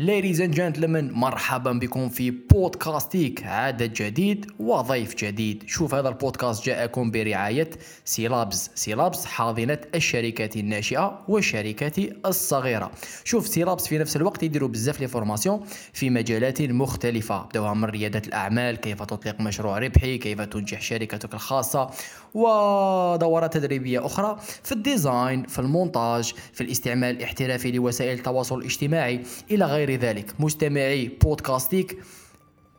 Ladies and gentlemen مرحبا بكم في بودكاستيك. عدد جديد وضيف جديد. شوف هذا البودكاست جاءكم برعاية سيلابز. سيلابز حاضنة الشركات الناشئة والشركات الصغيرة. شوف سيلابز في نفس الوقت يديروا بزاف لي فورماسيون في مجالات مختلفة. بدوها من ريادة الأعمال كيف تطلق مشروع ربحي كيف تنجح شركتك الخاصة ودورات تدريبية أخرى في الديزاين في المونتاج في الاستعمال الاحترافي لوسائل التواصل الاجتماعي إلى غير ذلك. مستمعي بودكاستيك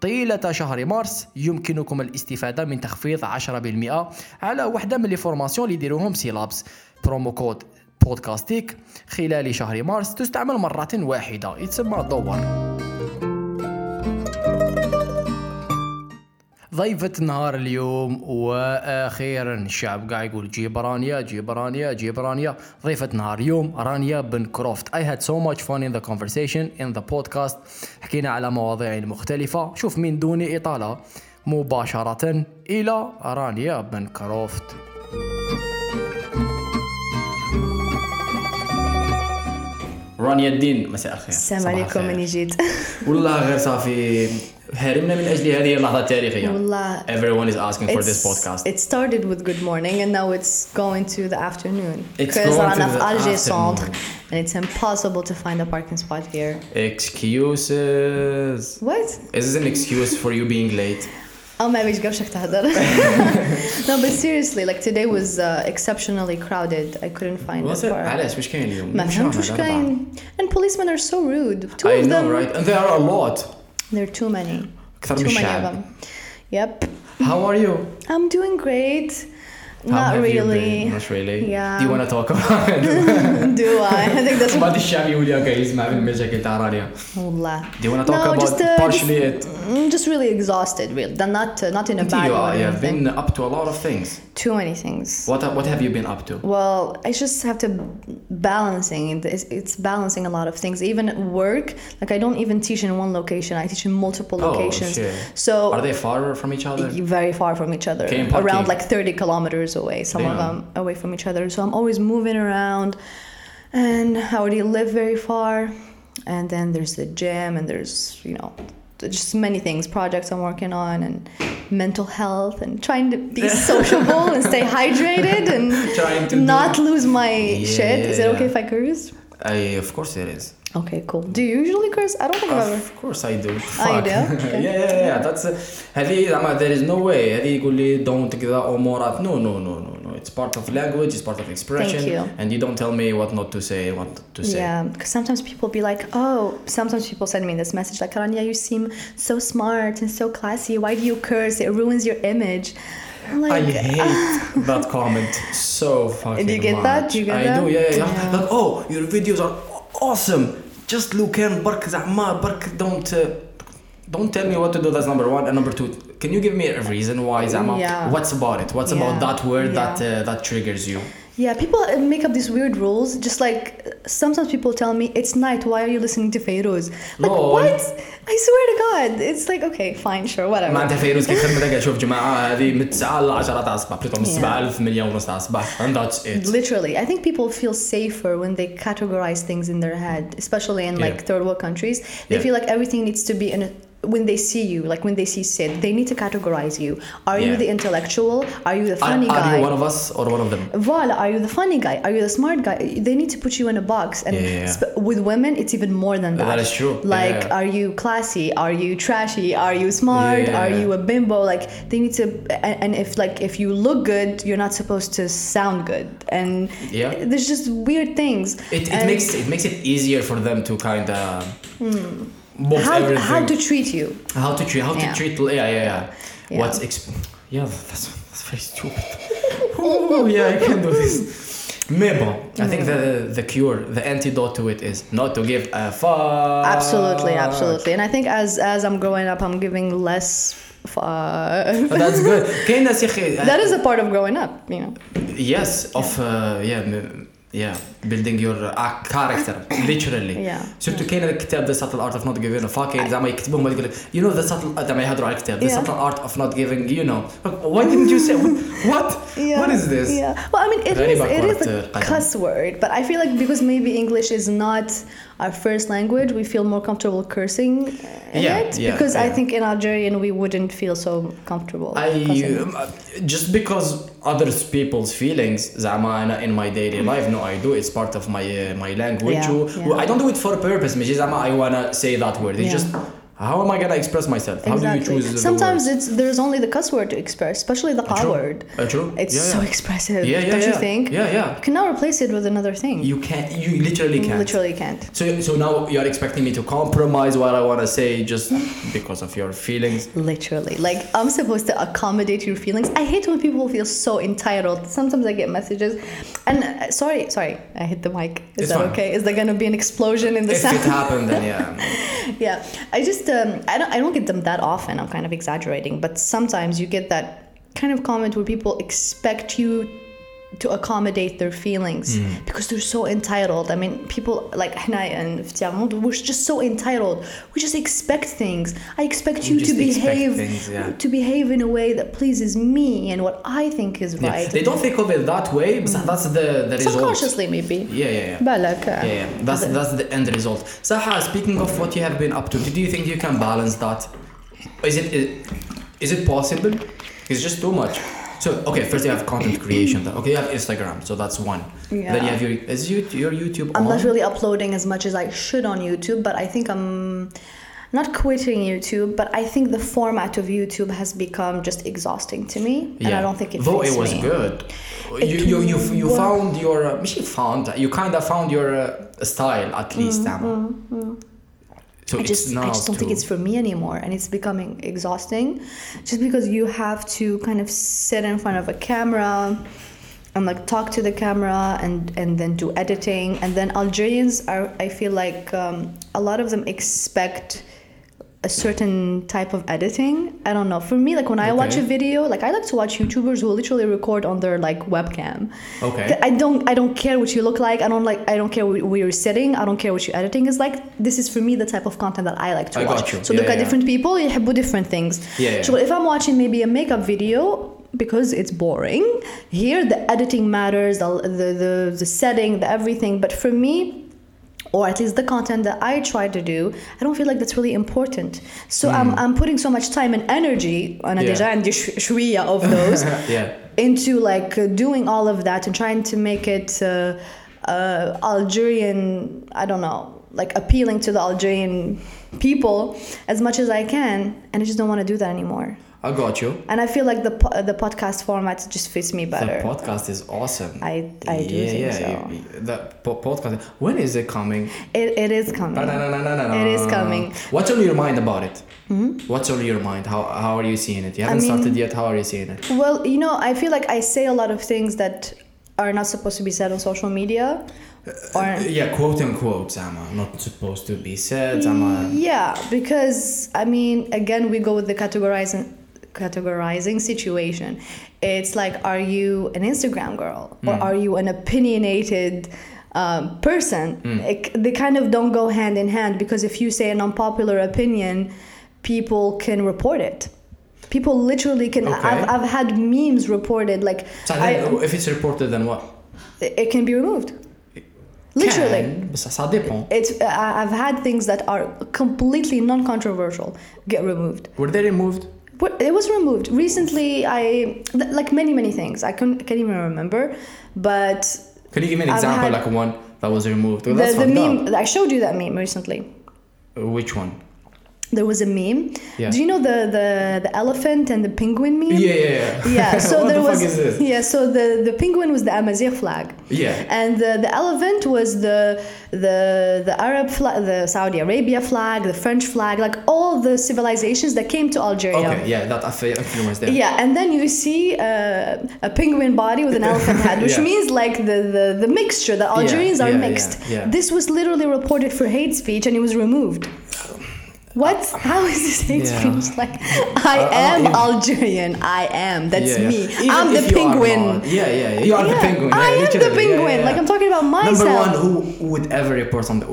طيلة شهر مارس يمكنكم الاستفادة من تخفيض 10% على وحدة من لي اللي يديروهم سيلابس. برومو كود بودكاستيك خلال شهر مارس تستعمل مرة واحدة. يتسمى دور ضيفة نهار اليوم وأخيرا الشعب قاعد يقول جيب رانيا جيب رانيا جيب رانيا ضيفة نهار اليوم رانيا بن كروفت. I had so much fun in the conversation in the podcast. حكينا على مواضيع مختلفة. شوف من دون إطالة مباشرة إلى رانيا بن كروفت. رانيا الدين مساء الخير. السلام عليكم. مني جيت والله غير صافي. هرمنا من اجل هذه اللحظه التاريخيه والله everyone is asking for this podcast It started with good morning and now it's going to the afternoon. It's Because going to أنا في the Alger afternoon. Centre and it's impossible to find a parking spot here. excuses What? is this an excuse for you being late Oh ما بيش قبشك تهدر. no but seriously like today was uh, exceptionally crowded. I couldn't find a Was it? park. علاش واش كاين اليوم ما مش فهمت عارف وش هذا كاين. And policemen are so rude. Two I of know them. right and there are a lot There are too many. أكثر too من many of الشعب them. Yep. how are you I'm doing great. how Not have you really. been? not really Yeah. do you want to talk about it Do I? I think that's بعض الشعب يولي هكا يسمع في المشاكل تاع رانيا والله. do you want to talk No, about just, uh, partially it Just really exhausted, really. Not uh, not in a bad you, way. are, you have been up to a lot of things Too many things. what what have you been up to Well, I just have to balancing. It's, it's balancing a lot of things. Even at work, like I don't even teach in one location. I teach in multiple Oh, locations. shit. So are they far from each other very far from each other, around like 30 kilometers away. Some of them away from each other. So I'm always moving around, and I already live very far. And then there's the gym, and there's you know just many things, projects I'm working on, and mental health, and trying to be sociable and stay hydrated and Trying to not lose my shit. Is it Yeah. okay if I curse? I, of course it is Okay, cool. Do you usually curse? I don't think I've ever. Of course I do. Ah, you Fuck. do? Okay. yeah, yeah, yeah. That's هذه زعما there is no way. هذه يقول لي don't كذا أمورات. No, no, no, no, no. It's part of language. It's part of expression. you. And you don't tell me what not to say, what to say. Yeah, because sometimes people be like, oh, sometimes people send me this message like, Rania, you seem so smart and so classy. Why do you curse? It ruins your image. I'm I like, hate that comment so fucking Do you get much. that? Do you get I that? do, yeah, yeah, yeah. Yeah. Like, oh, your videos are awesome. Just look in, برك زعما برك don't uh, don't tell me what to do. That's number one. And number two, can you give me a reason why زعما? Yeah. What's about it? What's about Yeah. that word Yeah. that uh, that triggers you? yeah, people uh, make up these weird rules. Just like sometimes people tell me, it's night. Why are you listening to Feroz? Like, Lol. what? I swear to God. It's like, okay, fine, sure, whatever. ما انت فيروز كي خدمتك قاعد شوف جماعه هذه من 9 ل 10 تاع الصباح بليتو من Yeah. 7 ل 8 ونص تاع الصباح and that's it Literally, I think people feel safer when they categorize things in their head, especially in like Yeah. third world countries. They Yeah. feel like everything needs to be in a when they see you, like when they see Sid, they need to categorize you. Are you the intellectual? Are you the funny are guy? Are you one of us or one of them? Voila, are you the funny guy? Are you the smart guy? They need to put you in a box. And Yeah, yeah, yeah. sp- with women, it's even more than that. That is true. Like, Yeah. are you classy? Are you trashy? Are you smart? Yeah. Are you a bimbo? Like, they need to. And, and if like if you look good, you're not supposed to sound good. And Yeah. there's just weird things. It, it And makes it makes it easier for them to kind of hmm both how, everything. how to treat you. How to treat how yeah. to treat yeah yeah yeah, yeah. what's exp- yeah that's that's very stupid. Oh yeah i can do this. Maybe i think the the cure the antidote to it is not to give a fuck. Absolutely absolutely. And i think as as i'm growing up i'm giving less fuck. That's good. That is a part of growing up you know. Yes of uh, yeah yeah building your uh, character literally. Yeah. سورتو كاين الكتاب The Subtle Art of Not Giving a Fuck زعما يكتبوهم يقول لك you know the subtle زعما يهضروا على الكتاب The Yeah. Subtle Art of Not Giving you know why didn't you say what what is this Yeah. Well, I mean, it Very is, it is backward, a uh, قدم. cuss word, but I feel like because maybe English is not our first language, we feel more comfortable cursing in Yeah, it. yeah, because I yeah. think in Algerian we wouldn't feel so comfortable. I cussing. um, just because others people's feelings زعما أنا in my daily life no I do it's part of my uh, my language. Yeah, yeah. I don't do it for a purpose. I wanna say that word. It's yeah. just how am I gonna express myself how do you choose Sometimes it's there's only the cuss word to express, especially the qa word. Uh, true. It's Yeah, so yeah. expressive. Yeah, yeah, don't you think? Yeah, yeah. You can now replace it with another thing. You can't. You literally can't. literally can't. So, so now you're expecting me to compromise what I want to say just because of your feelings. Literally. Like, I'm supposed to accommodate your feelings. I hate when people feel so entitled. Sometimes I get messages. And uh, sorry, sorry, I hit the mic. Is It's that fine. okay? Is there going to be an explosion in the If sound? it happened, then yeah. yeah. I just, um, I, don't, I don't get them that often. I'm kind of exaggerating. But sometimes you get that kind of comment where people expect you to accommodate their feelings mm. because they're so entitled. I mean, people like Hanai and we're just so entitled. We just expect things. I expect you to behave things, yeah. to behave in a way that pleases me and what I think is right. They don't think of it that way, but mm. that's the, the result. Subconsciously, maybe. Yeah, yeah, yeah. Balak, uh, yeah, yeah. That's, that's the end result. Saha, speaking of what you have been up to, do you think you can balance that? Is it is, is it possible? It's just too much. So okay, first you have content creation. Okay, you have Instagram, so that's one. Yeah. Then you have your is you, your YouTube. I'm on? not really uploading as much as I should on YouTube, but I think I'm not quitting YouTube, but I think the format of YouTube has become just exhausting to me, yeah. and I don't think it. Though it was me. good, it you you you, you found your. Uh, you found you kind of found your uh, style at least, mm-hmm. mm-hmm. So I just, I just don't think it's for me anymore, and it's becoming exhausting, just because you have to kind of sit in front of a camera and like talk to the camera and and then do editing, and then Algerians are, I feel like um, a lot of them expect a certain type of editing. I don't know. For me, like when I okay. watch a video, like I like to watch YouTubers who literally record on their like webcam. Okay. I don't I don't care what you look like. I don't like I don't care where you're sitting. I don't care what your editing is like. This is for me the type of content that I like to I watch. So yeah, look yeah. at different people, you have different things. Yeah, So if I'm watching maybe a makeup video, because it's boring. Here the editing matters, the the, the, the setting, the everything. But for me, or at least the content that I try to do, I don't feel like that's really important. So I'm, I'm putting so much time and energy أنا Hmm. Yeah. ديجا عندي ش- شوية of those yeah. into like uh, doing all of that and trying to make it uh, uh, Algerian, I don't know, like appealing to the Algerian people as much as I can, and I just don't want to do that anymore. I got you. And I feel like the po- the podcast format just fits me better. The podcast is awesome. I I do yeah, think yeah. so. you- the po- podcast. When is it coming? It, it is coming. It is coming. What's on your mind about it? Hmm? What's on your mind? How how are you seeing it? You haven't mean- started yet. How are you seeing it? Well, you know, I feel like I say a lot of things that are not supposed to be said on social media. Uh, or uh, Yeah, quote unquote, Zama. Not supposed to be said, Zama. Yeah, because I mean, again, we go with the categorizing categorizing situation. It's like, are you an Instagram girl or hmm. are you an opinionated um, person? Hmm. It, they kind of don't go hand in hand because if you say an unpopular opinion, people can report it. People literally can. Okay. I've, I've had memes reported like So I, if it's reported, then what? it can be removed. Literally. Can, ça dépend. It's uh, I've had things that are completely non-controversial get removed. Were they removed? It was removed recently. I like many many things. I can't, can't even remember, but Can you give me an I've example, had- like one that was removed? Well, the, the meme up. I showed you that meme recently. Which one? There was a meme. Yeah. Do you know the the the elephant and the penguin meme? Yeah, yeah, yeah. Yeah, so what there the was fuck is this? yeah, so the the penguin was the Amazigh flag. Yeah. And the, the elephant was the the the Arab flag, the Saudi Arabia flag, the French flag, like all the civilizations that came to Algeria. Okay, yeah, that influence there. Yeah, and then you see uh, a penguin body with an elephant head, which Yeah. means like the, the, the mixture that Algerians are yeah, yeah, mixed. This was literally reported for hate speech and it was removed. What? How is this hate Yeah. speech? Like, I Uh, am even- Algerian. I am. That's Yeah, yeah. me. Even I'm the if you are penguin. Yeah, yeah, yeah. You are the penguin. I am the penguin. Like I'm talking about myself. Number one, who would ever report something?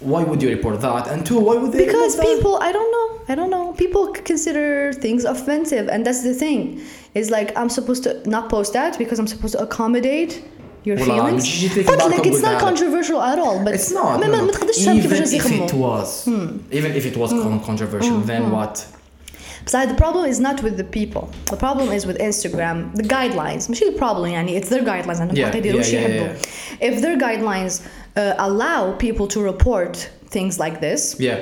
Why would you report that? And two, why would they? because report that? people i don't know i don't know people consider things offensive and that's the thing it's like i'm supposed to not post that because i'm supposed to accommodate your والله feelings مش يجي but بالكم like it's not بالله. controversial at all but It's not. ما, no, ما, no. ما تقدرش تفهم Even كيفاش if يخمموا. it was, even if it was con- controversial, then what? But the problem is not with the people. The problem is with Instagram. The guidelines. مش the problem يعني it's their guidelines and Yeah, يديروا yeah, شي yeah, يحبوا. If their guidelines uh, allow people to report things like this Yeah.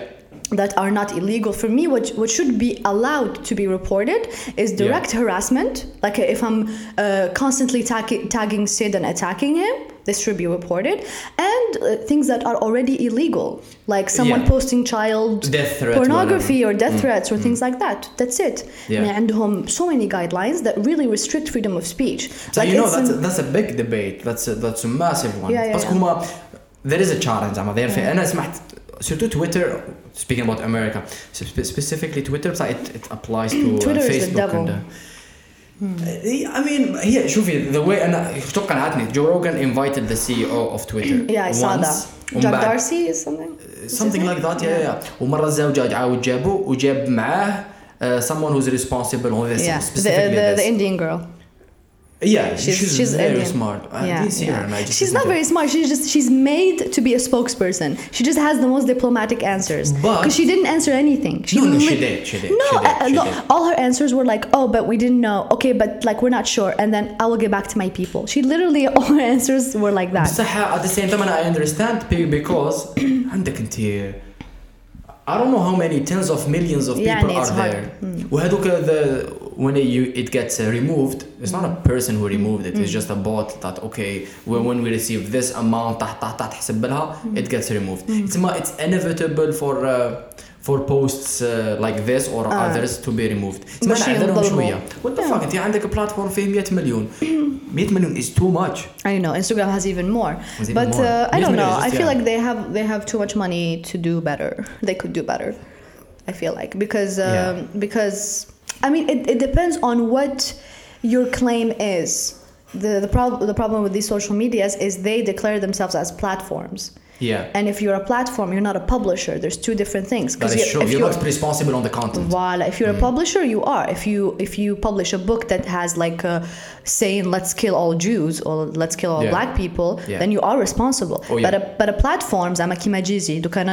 that are not illegal for me what what should be allowed to be reported is direct harassment like if i'm uh, constantly tag- tagging sid and attacking him this should be reported and uh, things that are already illegal like someone Yeah. posting child Death threat, pornography or whatever. death threats or things like that that's it Yeah. يعني عندهم so many guidelines that really restrict freedom of speech So you know it's that's an- a, that's a big debate. That's a, that's a massive one. Yeah, yeah, بس yeah. هما there is a challenge زعما there في أنا سمعت surtout Twitter, speaking about America, specifically Twitter بصح it, it applies to uh, Twitter uh, Facebook and uh, hmm. I mean yeah. شوفي the way انا توقعتني uh, Joe Rogan invited the CEO of Twitter yeah I saw that Jack Dorsey is something something like that yeah yeah, yeah. ومرة الزوجة عاود جابه وجاب معاه uh, someone who's responsible on this yeah. specifically the, the, this. the Indian girl yeah she's, she's, she's very Indian. smart I yeah, didn't see yeah. her and I just she's listened not to very smart she's just she's made to be a spokesperson she just has the most diplomatic answers But- because she didn't answer anything she No, no, she lit- did, she did, no, she did, uh, she no, did. all her answers were like oh but we didn't know okay but like we're not sure and then I will get back to my people she literally all her answers were like that بصح at the same time أنا I understand be- because عندك انت I don't know how many tens of millions of people يعني are it's hard. there وهذوك the when you, it gets uh, removed it's not a person who removed it it's just a bot that okay when, when we receive this amount تحت تحت تحت حسب لها it gets removed it's ma- it's inevitable for uh, for posts uh, like this or others to be removed باش اسمع عذرهم ينظلموا. شوية what the Yeah. fuck انت عندك بلاتفورم فيه 100 مليون 100 مليون is too much I know Instagram has even more, Has even but more. Uh, I These don't know. millions, I feel yeah. like they have they have too much money to do better. They could do better. I feel like because um, Yeah. because I mean it, it depends on what your claim is. The the problem the problem with these social medias is they declare themselves as platforms. Yeah. And if you're a platform, you're not a publisher. There's two different things. That is true. You're, you're, not responsible on the content. Voila. If you're mm. a publisher, you are. If you if you publish a book that has like a saying "Let's kill all Jews" or "Let's kill all yeah. black people," yeah. then you are responsible. Oh, yeah. But a, but a platform, زعما كيما جيزي دوكا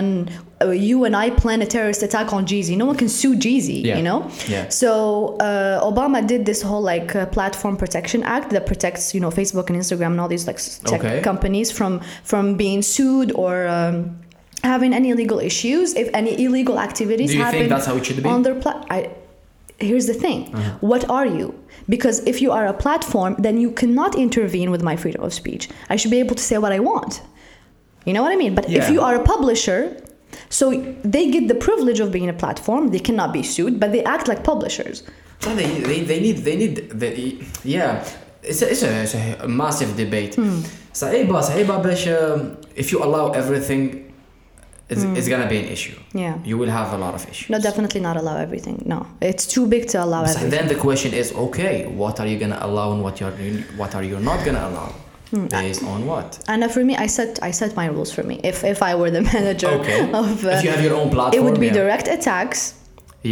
you and I plan a terrorist attack on Djezzy. No one can sue Djezzy, yeah. you know? Yeah. So uh, Obama did this whole like uh, platform protection act that protects, you know, Facebook and Instagram and all these like tech okay. companies from from being sued or. Um, Having any legal issues, if any illegal activities Do you think happen that's how it should be? Uh-huh. on their pla- I, here's the thing. What are you? Because if you are a platform then you cannot intervene with my freedom of speech. I should be able to say what i want. You know what i mean? But if you are a publisher so they get the privilege of being a platform. They cannot be sued but they act like publishers. So they, they, they need they need the, yeah it's a, it's a, it's a massive debate Hmm. صعيبة صعيبة باش um, if you allow everything it's, it's gonna be an issue Hmm. yeah you will have a lot of issues no definitely not allow everything no it's too big to allow So everything then the question is okay what are you gonna allow and what you're what are you not gonna allow Hmm. based on what and uh, for me i set i set my rules for me if if i were the manager okay of uh, if you have your own platform it would be yeah. direct attacks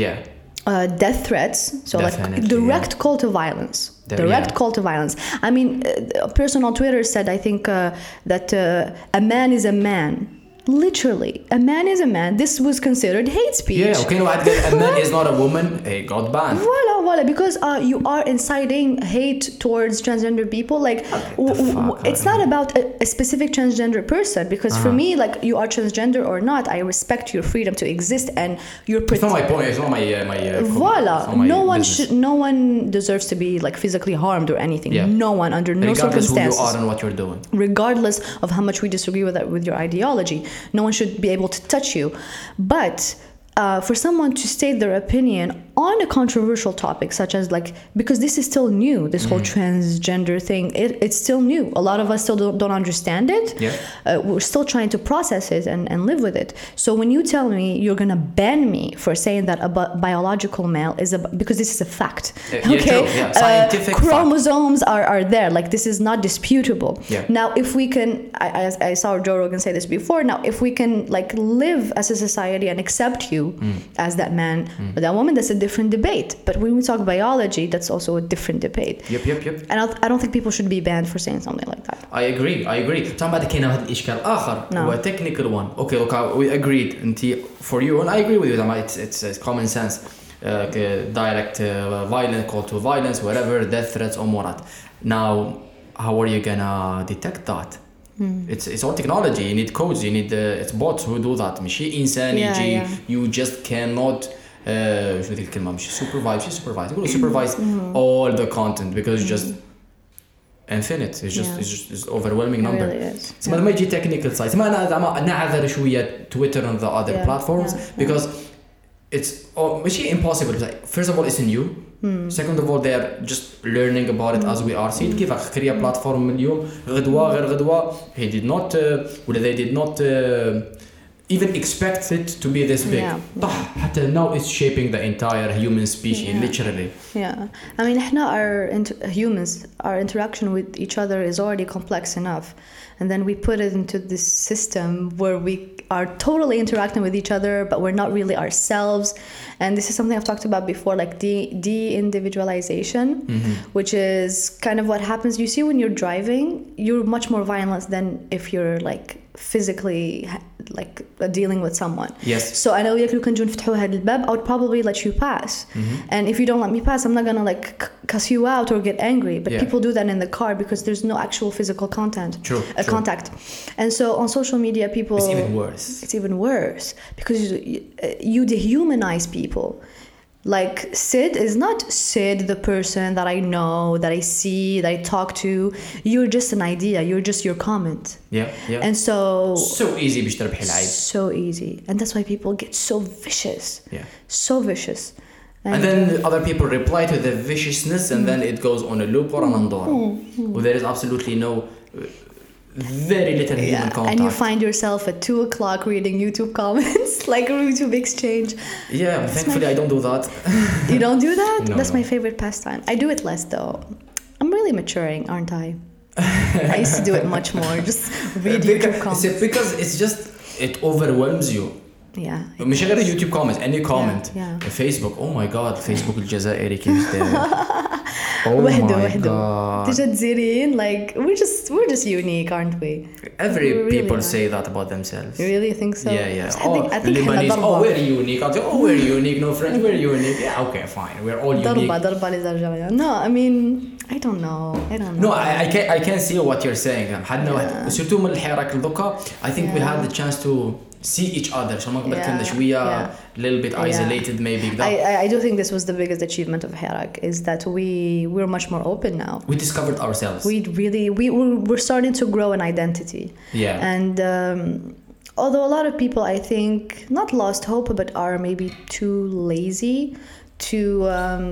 yeah uh, death threats so Definitely, like direct call to violence. Direct yeah. call to violence. I mean uh, a person on twitter said i think uh, that uh, a man is a man literally a man is a man. This was considered hate speech. Yeah okay no I a man is not a woman. It got banned voila voila because uh, you are inciting hate towards transgender people like w- w- it's not about a, a, specific transgender person because uh-huh. for me like you are transgender or not I respect your freedom to exist and your pre- it's not my point it's not my uh, my uh, voila my no one should no one deserves to be like physically harmed or anything. Yeah. no one under regardless no circumstances regardless who you are and what you're doing. Regardless of how much we disagree with that, with your ideology. No one should be able to touch you. But uh, for someone to state their opinion on a controversial topic such as like because this is still new this whole Mm-hmm. transgender thing it, it's still new a lot of us still don't, don't understand it Yeah. uh, we're still trying to process it and, and live with it so when you tell me you're gonna ban me for saying that a bi- biological male is a because this is a fact Yeah, yeah, true, yeah, Uh, scientific fact. chromosomes are, are there like this is not disputable Yeah. now if we can I, I, I saw joe rogan say this before now if we can like live as a society and accept you Mm. as that man or that woman that's a different debate but when we talk biology that's also a different debate Yep, yep, yep. and I don't- I don't think people should be banned for saying something like that I agree I agree طبعا بعد كاين واحد الاشكال اخر No. هو technical one okay look I- we agreed انت for you and I agree with you زعما it's it's, it's common sense uh, ك- direct uh, violence call to violence whatever death threats امورات now how are you gonna detect that It's, it's all technology. You need codes. You need uh, it's bots who do that. ماشي إنسان Yeah, يجي yeah. you just cannot uh, شو ذيك الكلمة مش supervise مش supervise يقولوا supervise Mm-hmm. all the content because it's just infinite. It's just Yeah. it's just it's overwhelming it number. really is تسمى لما يجي technical side تسمى انا زعما نعذر شويه تويتر and the other Yeah, platforms yeah, because it's oh, ماشي impossible Like, first of all it's new Hmm. second of all they're just learning about it as we are سيد كيف كريا بلاتفورم اليوم غدوه غير غدوه he did not uh, ولا they did not uh, even expect it to be this big Yeah. طح حتى now it's shaping the entire human species Yeah. literally Yeah, I mean, احنا our inter- humans, our interaction with each other is already complex enough, and then we put it into this system where we are totally interacting with each other, but we're not really ourselves. And this is something I've talked about before, like de- de-individualization, which is kind of what happens. You see, when you're driving, you're much more violent than if you're like physically ha- like uh, dealing with someone. yes So أنا وياك لو كان نجوا نفتحوا هذا الباب I would probably let you pass and if you don't let me pass I'm not gonna like c- cuss you out or get angry but Yeah. people do that in the car because there's no actual physical content True, uh, true. contact and so on social media people it's even worse it's even worse because you, you dehumanize people like Sid is not Sid the person that I know that I see that I talk to you're just an idea you're just your comment yeah yeah and so so easy باش تربحي العيب so easy and that's why people get so vicious yeah so vicious And then other people reply to the viciousness and then it goes on a loop or an andor. Well, there is absolutely no, uh, very little human yeah, contact. and you find yourself at two o'clock reading YouTube comments, like a YouTube exchange. yeah, thankfully I don't do that. You don't do that? No, That's no. my favorite pastime. I do it less though. I'm really maturing, aren't I? I used to do it much more. Just read YouTube because, comments. it's because it's just, it overwhelms you. Yeah. مش غير YouTube comments, any comment. yeah. Facebook, oh my god, Facebook الجزائري كيف داير. Oh وحده وحده like we're just we're just unique aren't we? Every we really people are. say that about themselves. You really think so? Yeah yeah. Oh, I think, Lebanese oh we're unique. I'll say, oh we're unique. No French we're unique. Yeah okay fine. We're all unique. ضربة ضربة no I mean I don't know. I don't know. No I, I can I can see what you're saying. حدنا واحد سورتو من الحراك I think yeah. we had the chance to see each other. عشان ما قبل Yeah, كنا شوية yeah. a little bit Yeah. isolated maybe I, كذا. I, I do think this was the biggest achievement of Herak is that we we're much more open now. We discovered ourselves. We really we we're, we're starting to grow an identity, yeah. and um, although a lot of people I think not lost hope but are maybe too lazy to. Um,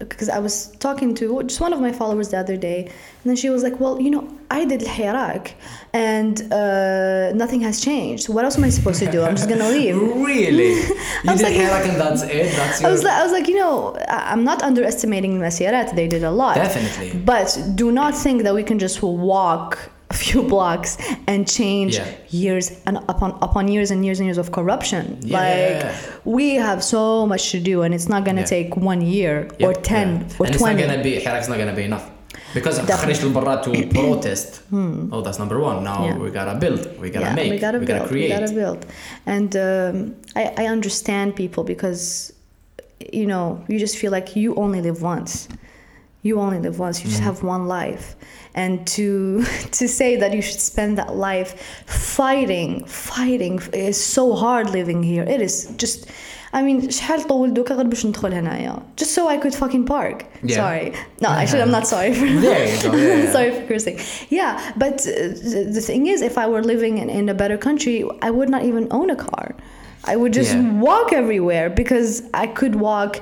because I was talking to just one of my followers the other day, and then she was like, "Well, you know, I did Hirak, and uh, nothing has changed. What else am I supposed to do? I'm just gonna leave." really? You was did like- حراك and that's it? That's your... I was like, I was like, you know, I- I'm not underestimating Masirat. They did a lot. Definitely. But do not think that we can just walk a few blocks and change Yeah. years and upon upon years and years and years of corruption. Yeah. Like we have so much to do, and it's not gonna Yeah. take one year Yeah, or ten yeah. or and it's not twenty. gonna be حراك's not gonna be enough. Because Definitely. خرجت لبرا to protest. Oh, that's number one. Now Yeah. we gotta build. We gotta yeah, make. we gotta build. create. We gotta build. And um, I, I understand people because, you know, you just feel like you only live once. You only live once. You just have one life, and to to say that you should spend that life fighting, fighting is so hard living here. It is just. I mean, شحال طول دوكا غير باش ندخل هنايا just so I could fucking park. Yeah. Sorry. No, actually, I'm not sorry for There you go, yeah, yeah. sorry for cursing. Yeah, but uh, the- the thing is, if I were living in, in a better country, I would not even own a car. I would just Yeah. walk everywhere because I could walk.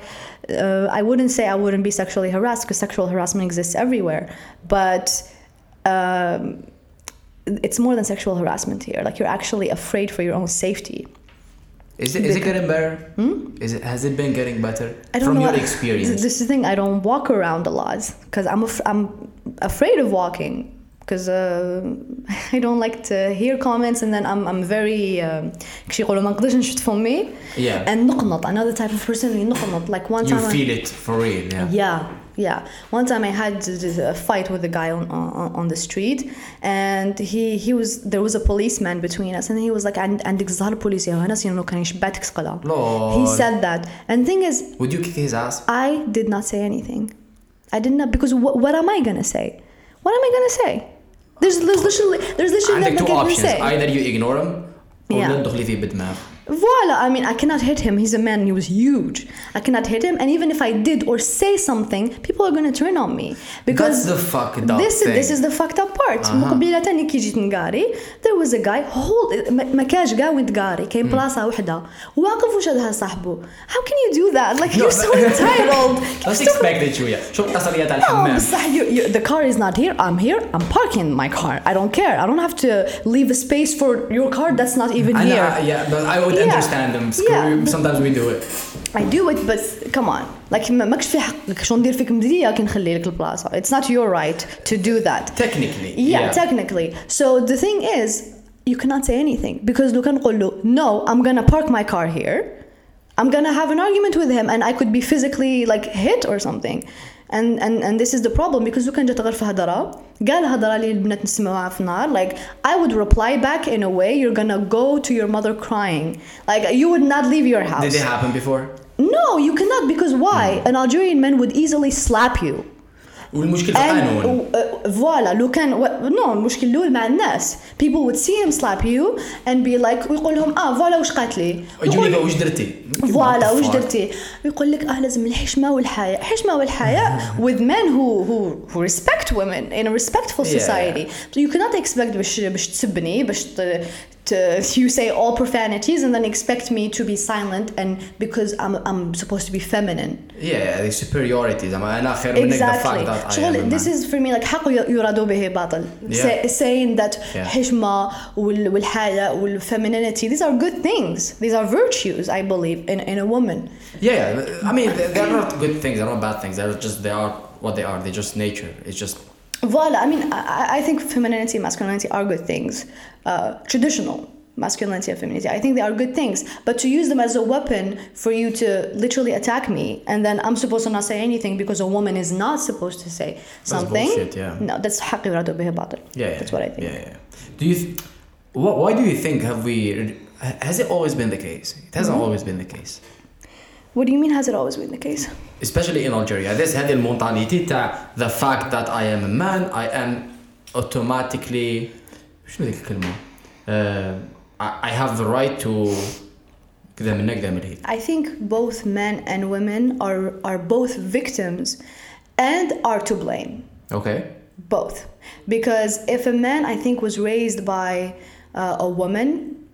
uh, I wouldn't say I wouldn't be sexually harassed because sexual harassment exists everywhere, but um, it's more than sexual harassment here. Like you're actually afraid for your own safety. Is it, is it getting better? Is it has it been getting better Hmm? I don't from know. your experience? This is the thing. I don't walk around a lot because I'm af- I'm afraid of walking because uh, I don't like to hear comments and then I'm I'm very um, كش يقولوا ما نقدرش نشد فمي Yeah. and نقنط I'm not the type of person اللي نقنط like one you time I- feel it for real, yeah. yeah, yeah. One time I had a fight with a guy on, on, on the street, and he he was there was a policeman between us, and he was like, "عند عندك زهر بوليسي هنا سينو كان يشباتك سقلا." Lord. He said that, and thing is, Would you kick his ass? I did not say anything. I did not because what, what am I gonna say? What am I gonna say? There's there's literally there's literally عندك nothing two I can options. say. Either you ignore him or Yeah. لا تدخلي فيه بدماغ. Voila, I mean, I cannot hit him. He's a man. He was huge. I cannot hit him, and even if I did or say something, people are gonna turn on me because That's the fucked up this thing. this is the fucked up part. مقبلة تاني كي جيت نقاري there was a guy hold ما ما كاش قاع وين تقاري كاين بلاصة وحدة واقف وشدها صاحبه. How can you do that? Like you're so entitled. Let's expect it شوية. شو القصرية تاع No, الحمام؟ بصح you, you, the car is not here. I'm here. I'm parking my car. I don't care. I don't have to leave a space for your car that's not even I here. know, yeah, but I would Yeah. understand them. Yeah. Sometimes we do it. I do it but come on like ما- ماكش في حقك شو ندير فيك مدرية كي نخلي لك البلاصة it's not your right to do that Technically. yeah, technically so the thing is you cannot say anything because لو كان نقول له no I'm gonna park my car here I'm gonna have an argument with him and I could be physically like hit or something and and and this is the problem because لو كان جات غير في هضرة قال هضرة اللي البنات نسمعوها في النهار like I would reply back in a way you're gonna go to your mother crying like you would not leave your house Did it happen before? no, you cannot because why? An Algerian man would easily slap you. والمشكل في القانون. uh, voila, لو كان و- no المشكل الأول مع الناس. People would see him slap you and be like ويقول لهم آه فوالا واش قالت لي. يجوني يقول- واش درتي؟ فوالا واش? درتي؟ ويقول لك آه لازم الحشمة والحياء، الحشمه والحياء with men who who who respect women in a respectful Yeah. society. So you cannot expect باش باش تسبني باش to you say all profanities and then expect me to be silent and because I'm I'm supposed to be feminine. Yeah, the superiority زعما أنا خير منك the fact Exactly. that I am a شغل this man. is for me like حق يراد به باطل. Yeah. Say, saying that Yeah. حشمة وال- والحياء والfemininity these are good things. These are virtues I believe in in a woman. Yeah, I mean they- they're not good things. They're not bad things. They're just they are what they are. They're just nature. It's just Voila. I mean, I, I think femininity and masculinity are good things. Uh, traditional masculinity and femininity. I think they are good things. But to use them as a weapon for you to literally attack me and then I'm supposed to not say anything because a woman is not supposed to say something. That's bullshit, yeah. No, that's yeah, yeah, That's what I think. Yeah, yeah. Do you th- why do you think have we has it always been the case? It hasn't mm-hmm. always been the case. What do you mean? Has it always been the case? especially in Algeria this هذه المونتاليتي تاع the fact that I am a man I am automatically شنو ذيك الكلمة uh, I I have the right to كذا منك كذا من هيك I think both men and women are are both victims, and are to blame. okay Both, because if a man I think was raised by uh, a woman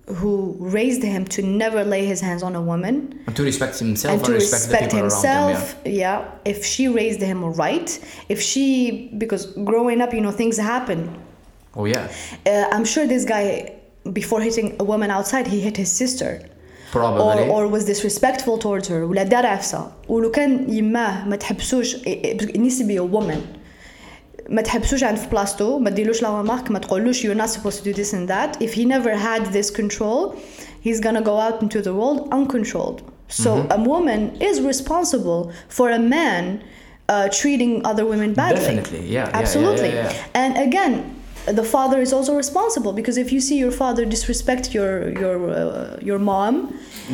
who raised him to never lay his hands on a woman and to respect himself and to respect, respect, the people himself around him yeah. if she raised him right if she because growing up you know things happen yeah. oh yeah uh, i'm sure this guy before hitting a woman outside he hit his sister or, probably or was disrespectful towards her ولا دار عفسه ولو كان يماه ما تحبسوش it needs to be a woman ما تحبسوش عند في بلاصتو ما تديلوش لا مارك ما تقولوش you're not supposed to do this and that if he never had this control he's gonna go out into the world uncontrolled so a woman is responsible for a man uh, treating other women badly Definitely, yeah, yeah, yeah, absolutely yeah, yeah. and again the father is also responsible because if you see your father disrespect your your uh, your mom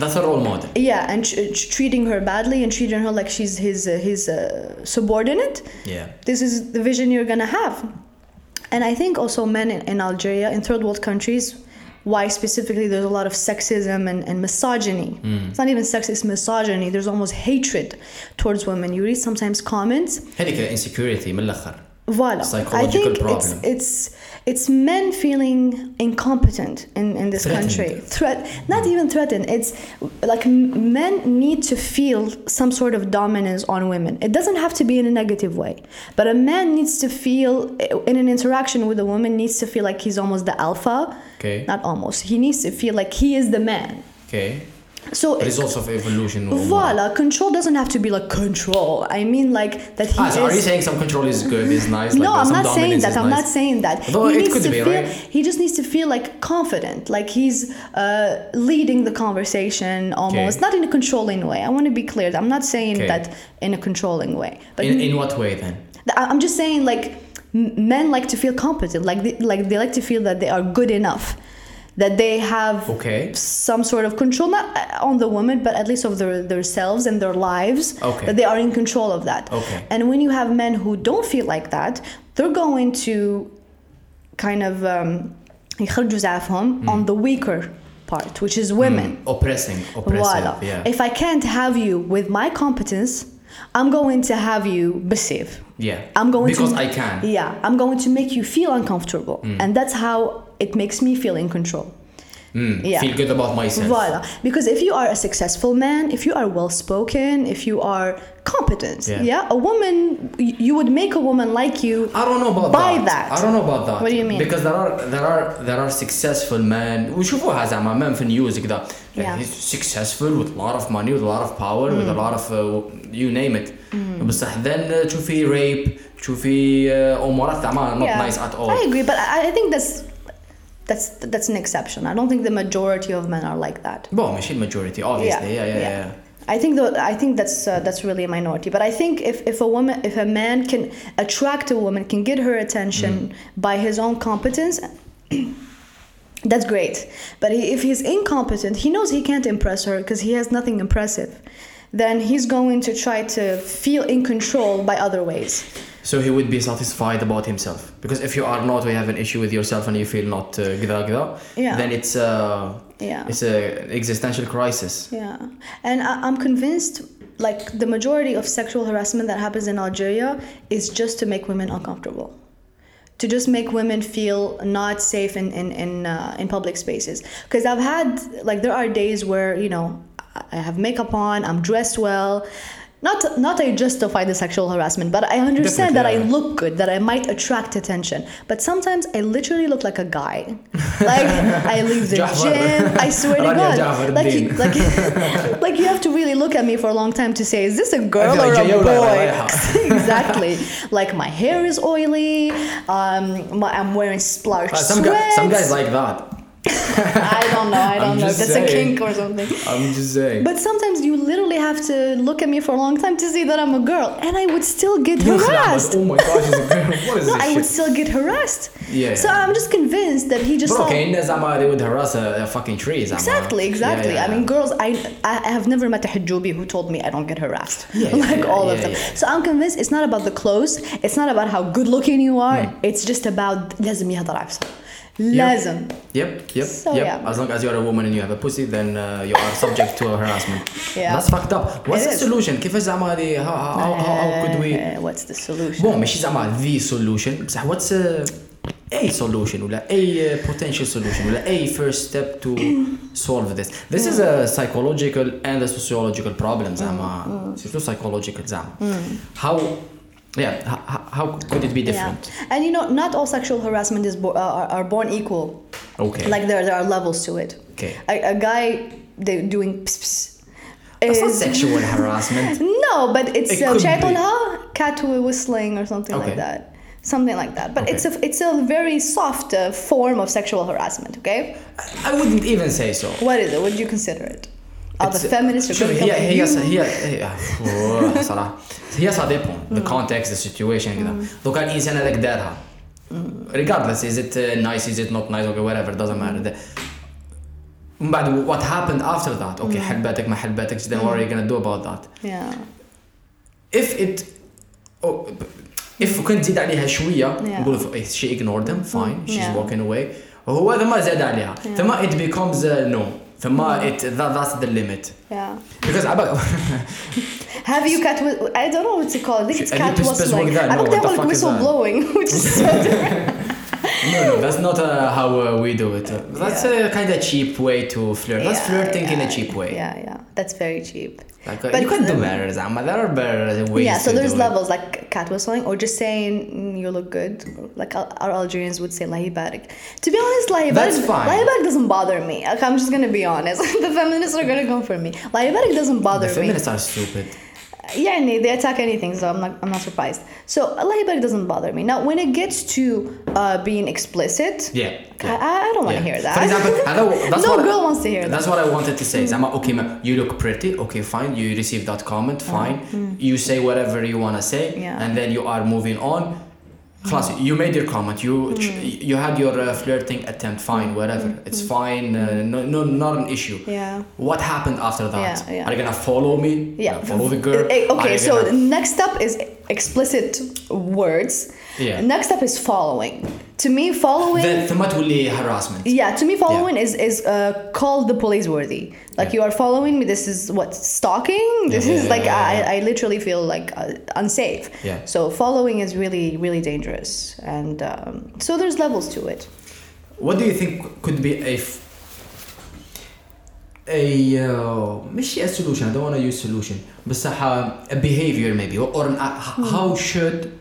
that's a role model yeah and tr- tr- treating her badly and treating her like she's his uh, his uh, subordinate yeah this is the vision you're gonna have and i think also men in, in algeria in third world countries why specifically there's a lot of sexism and, and misogyny it's not even sex it's misogyny there's almost hatred towards women you read sometimes comments هذيك insecurity من الاخر Voila. I think problem. it's it's it's men feeling incompetent in, in this Threatened. country. Threat, not even threatened. It's like men need to feel some sort of dominance on women. It doesn't have to be in a negative way, but a man needs to feel eh, in an interaction with a woman needs to feel like he's almost the alpha. Okay. Not almost. He needs to feel like he is the man. Okay. So Results of evolution. voila, control doesn't have to be like control. I mean like that he Ah, so are you saying some control is good, is nice? like no, there's I'm not saying that. I'm nice? not saying that. Though he needs to be, feel. right? He just needs to feel like confident, like he's uh, leading the conversation almost, Okay. not in a controlling way. I want to be clear. I'm not saying Okay. that in a controlling way, but In, in what way then? I'm just saying like men like to feel competent, like they, like they like to feel that they are good enough, that they have okay. some sort of control not uh, on the woman but at least of their, themselves and their lives okay. that they are in control of that okay. and when you have men who don't feel like that they're going to kind of um, mm. on the weaker part which is women mm. oppressing oppressive voilà. yeah. if i can't have you with my competence I'm going to have you perceive. Yeah. I'm going because to, I can. Yeah. I'm going to make you feel uncomfortable. Mm. And that's how it makes me feel in control. Mm, Yeah. Feel good about myself. Voila. Because if you are a successful man, if you are well spoken, if you are competent, Yeah. yeah, a woman, y- you would make a woman like you. I don't know about Buy that. that. I don't know about that. What do you mean? Because there are there are there are successful men وشوفوها زعما men في النيوز كذا. Yeah. He's successful with a lot of money with a lot of power with a lot of uh, you name it. بصح then uh, تشوفي rape تشوفي uh, امورات زعما not yeah. nice at all. I agree, but I, I think that's that's that's an exception. I don't think the majority of men are like that. Well, machine majority, obviously. Yeah, yeah, yeah. yeah. yeah. I think though I think that's uh, that's really a minority. But I think if, if a woman if a man can attract a woman, can get her attention mm. by his own competence. that's great, but he, if he's incompetent, he knows he can't impress her because he has nothing impressive. Then he's going to try to feel in control by other ways so he would be satisfied about himself. Because if you are not we have an issue with yourself and you feel not uh, gida, gida, yeah. then it's a yeah. it's a existential crisis. Yeah. And I, i'm convinced like the majority of sexual harassment that happens in algeria is just to make women uncomfortable. To just make women feel not safe in in in, uh, in public spaces. Because i've had like there are days where you know i have makeup on i'm dressed well not, not I justify the sexual harassment, but I understand that Definitely, I look good, that I might attract attention. But sometimes I literally look like a guy. Like I leave the gym. I swear to God. Like, you, like, like you have to really look at me for a long time to say, is this a girl or like a boy? Exactly. Like my hair is oily. Um, my, I'm wearing splotched Uh, some, guy, some guys like that. I don't know. I I'm don't know. just That's a saying. kink or something. I'm just saying. But sometimes you literally have to look at me for a long time to see that I'm a girl, and I would still get harassed. oh my gosh, it's a girl. What is No, this I would shit? still get harassed. Yeah. So I'm just convinced that he just Bro, saw. كاين ناس زعما they would harass a, a fucking tree زعما. Exactly, exactly. Yeah, yeah, I mean, yeah. girls, I, I I have never met a hijabi who told me I don't get harassed. Yeah, yeah, like yeah, all of yeah, them. yeah. So I'm convinced it's not about the clothes. It's not about how good looking you are. Hmm. It's just about لازم يهضر عفسة. لازم. Yep, yep, So, yep. yeah. As long as you are a woman and you have a pussy, then uh, you are subject to harassment. Yeah. That's fucked up. What's It the is. solution? كيف زعما هذه how, how, how, how could we Uh, what's the solution? بون ماشي زعما the solution بصح what's uh, a solution ولا a uh, potential solution ولا a first step to solve this this is a psychological and a sociological problem زعما surtout psychological زعما how yeah H- how could it be different? Yeah. and you know not all sexual harassment is bo- uh, are, are born equal. Okay. Like there, there are levels to it. Okay. A, a guy they doing pss, pss, that's is, not sexual harassment. No but it's it uh, her, cat whistling or something okay. like that. Something like that. But okay. it's a it's a very soft uh, form of sexual harassment okay? I, I wouldn't even say so. What is it? Would you consider it? It's- feminists are شوف هي هي? هي هي صراحة هي ça dépend the context the situation كذا دوكا الانسان هذاك دارها regardless is it uh, nice is it not nice okay whatever doesn't matter The- من بعد what happened after that okay حلباتك ما حلباتكش then what are you gonna do about that Yeah. if it oh, if كنت تزيد عليها شوية Yeah. نقول إيه، she ignored them fine she's Yeah. walking away هذا ما زاد عليها ثم it becomes uh, no ثم it that, that's the limit Yeah. because عبالك Have you cat? Whi- I don't know what's it called. I think it's Have you cat pissed whistling. with that? I No, think what they the have like fuck is whistle that? blowing, which is so different. no, no, that's not uh, how uh, we do it. That's yeah. a kind of cheap way to flirt. That's flirting yeah, in a cheap way. Yeah, yeah, that's very cheap. Like, uh, but you can do better, Zama. There are better ways. Yeah, so there's levels it. like cat whistling or just saying mm, you look good. Like our Algerians would say lahibarik. To be honest, lahibarik lahibarik doesn't bother me. Like, I'm just gonna be honest. the feminists are gonna come for me. Lahibarik doesn't bother the feminists me. Feminists are stupid yeah, they attack anything, so I'm not, I'm not surprised. So Allah Akbar doesn't bother me. Now, when it gets to uh, being explicit, yeah, yeah. I, I, don't want to yeah. hear that. For example, I don't, that's no what girl I, wants to hear that's that. That's what I wanted to say. Is I'm like, mm. okay, ma, you look pretty. Okay, fine. You receive that comment. Mm. Fine. Mm. You say whatever you wanna say, yeah. and then you are moving on Class, you made your comment. You you had your uh, flirting attempt. Fine, whatever. It's fine. Uh, no, no, not an issue. Yeah. What happened after that? Yeah, yeah. Are you gonna follow me? Yeah. Follow the girl. Eh, Okay, so gonna- next step is explicit words. Yeah. Next step is following. To me, following. then ثم تولي harassment. yeah, to me, following is is uh, called the police worthy. Like Yeah. you are following me. This is what stalking. This Yeah, is yeah, like yeah, yeah, I, I literally feel like uh, unsafe. Yeah. So following is really really dangerous, and um, so there's levels to it. What do you think could be a f- a uh, مش a solution I don't want to use solution بصح a behavior maybe or, or an, uh, h- how should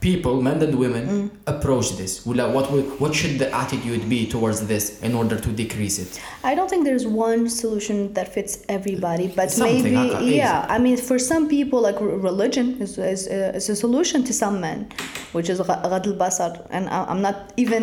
people men and women mm approach this ولا what would, what should the attitude be towards this in order to decrease it I don't think there's one solution that fits everybody, but Something, maybe okay, easy. yeah. I mean, for some people, like re- religion is is, uh, is a solution to some men, which is غ- غض البصر, and I- I'm not even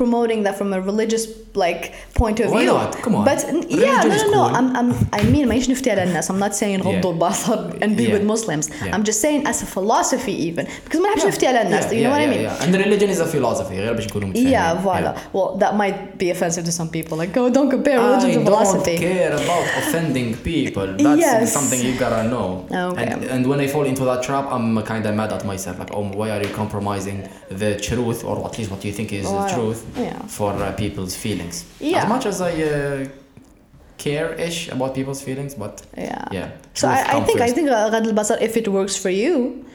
promoting that from a religious like point of Why view. not? Come on. But n- yeah, Religion no, is no, no. cool. I'm, I'm, I mean, مانيش نفتي على الناس. I'm not saying غضوا Yeah. البصر and be Yeah. with Muslims. Yeah. I'm just saying as a philosophy even because ما نحبش نفتي على الناس. Yeah, You know yeah, what I yeah, mean? yeah. and religion is a philosophy. Yeah, voila. Well, that might be offensive to some people. Like, oh, don't compare religion I to philosophy. I don't care about offending people. That's yes. something you gotta know. Okay. And, and when I fall into that trap, I'm kind of mad at myself. Like, oh, why are you compromising the truth, or at least what you think is well, the truth, yeah. for uh, people's feelings? Yeah. As much as I. Uh, care ish about people's feelings, but yeah, yeah. So I, I think I think uh, Ghad Basar, if it works for you,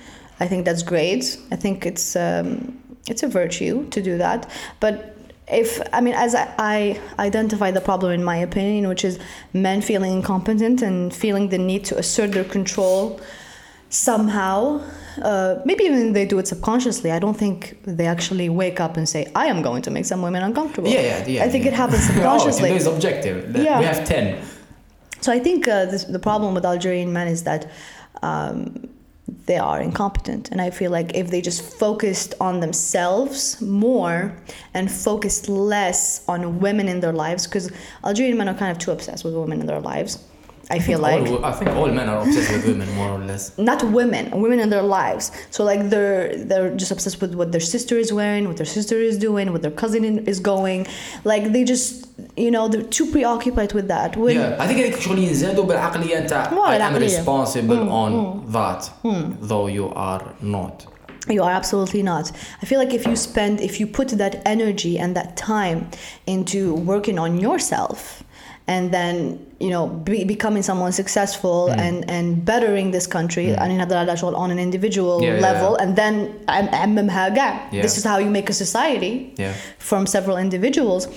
I think that's great. I think it's um, it's a virtue to do that. But if I mean, as I, I identify the problem in my opinion, which is men feeling incompetent and feeling the need to assert their control somehow. Uh, maybe even they do it subconsciously. I don't think they actually wake up and say, "I am going to make some women uncomfortable." Yeah, yeah, yeah. I think yeah. it happens oh, subconsciously. today's objective. Yeah. We have 10. So I think uh, this, the problem with Algerian men is that um, they are incompetent, and I feel like if they just focused on themselves more and focused less on women in their lives, because Algerian men are kind of too obsessed with women in their lives. I feel like all, I think all men are obsessed with women, more or less. not women, women in their lives. So like they're they're just obsessed with what their sister is wearing, what their sister is doing, what their cousin in- is going. Like they just you know they're too preoccupied with that. When, Yeah, I think هذيك شغل ينزادوا بالعقلية نتاع مو I am العقلية. responsible on that, though you are not. You are absolutely not. I feel like if you spend, if you put that energy and that time into working on yourself, and then you know be, becoming someone successful and and bettering this country, I mean هذا شغل on an individual Yeah, yeah, level, yeah. and then أعممها كاع. Yeah. This is how you make a society Yeah. from several individuals.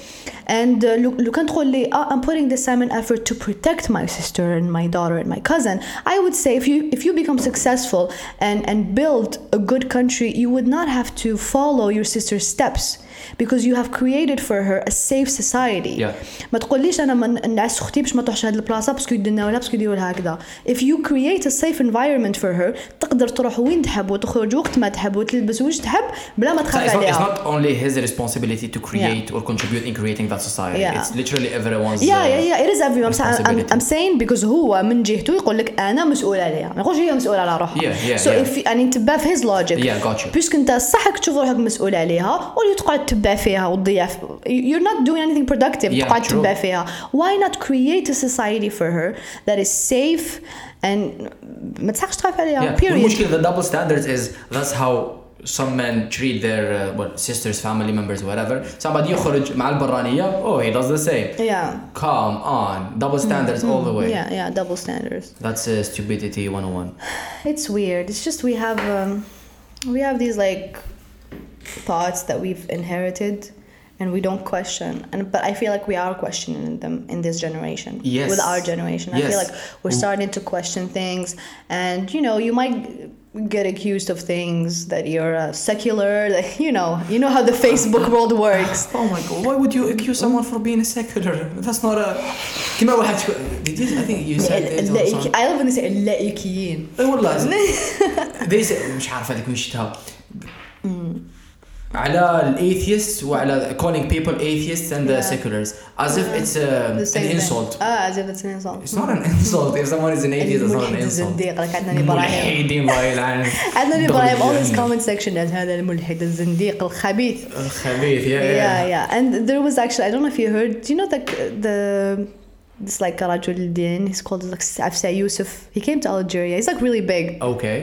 And uh, لو لو كان تقول لي "Ah, I'm putting this time and effort to protect my sister and my daughter and my cousin, I would say if you if you become successful and and build a good country, you would not have to follow your sister's steps because you have created for her a safe society. Yeah. ما تقوليش أنا من نعس أختي باش ما تروحش هاد البلاصه باسكو يدنا ولا باسكو يديروا لها هكذا if you create a safe environment for her تقدر تروح وين تحب وتخرج وقت ما تحب وتلبس وش تحب بلا ما تخاف it's, not, it's عليها not only his responsibility to create or contribute in creating that society. Yeah. It's literally everyone's. Yeah, uh, yeah, yeah. It is everyone. I'm, I'm, saying because هو من جهته يقول لك أنا مسؤول عليها ما يقولش هي مسؤوله على روحها Yeah, yeah, so yeah. if يعني تبع في his logic Yeah, got you. بيسك انت صحك تشوف روحك مسؤول عليها ولا تقعد تبع فيها وتضيع في- you're not doing anything productive Yeah, تقعد true. تبع فيها why not create a society for her that is safe and ما تسحقش تخاف عليها Yeah. period والمشكلة the double standards is that's how some men treat their uh, what sisters family members whatever somebody يخرج مع البرانية oh he does the same Yeah. come on double standards all the way Yeah, yeah, double standards. that's uh, stupidity 101 It's weird. It's just we have um, we have these like thoughts that we've inherited and we don't question. And but I feel like we are questioning them in this generation. Yes. With our generation. I Yes. feel like we're starting to question things and you know, you might get accused of things that you're uh, secular that you know you know how the facebook world works oh my god why would you accuse someone for being a secular that's not a كما واحد شو- did you I think you said it or اللائك- something. I love when they say اللائكيين اي والله they say مش عارف هذيك وين شفتها على الايثيست وعلى calling people atheists and Yeah. the seculars as if it's a, The an same thing. insult اه as if it's an insult it's not an insult if someone is an atheist it's not an الملحد insult الزنديق like عندنا ابراهيم ملحدين الله يلعن عندنا ابراهيم all his دخل comment section as هذا الملحد الزنديق الخبيث الخبيث yeah yeah yeah yeah and there was actually I don't know if you heard do you know the the this like رجل الدين he's called like Afsa Yusuf he came to Algeria he's like really big okay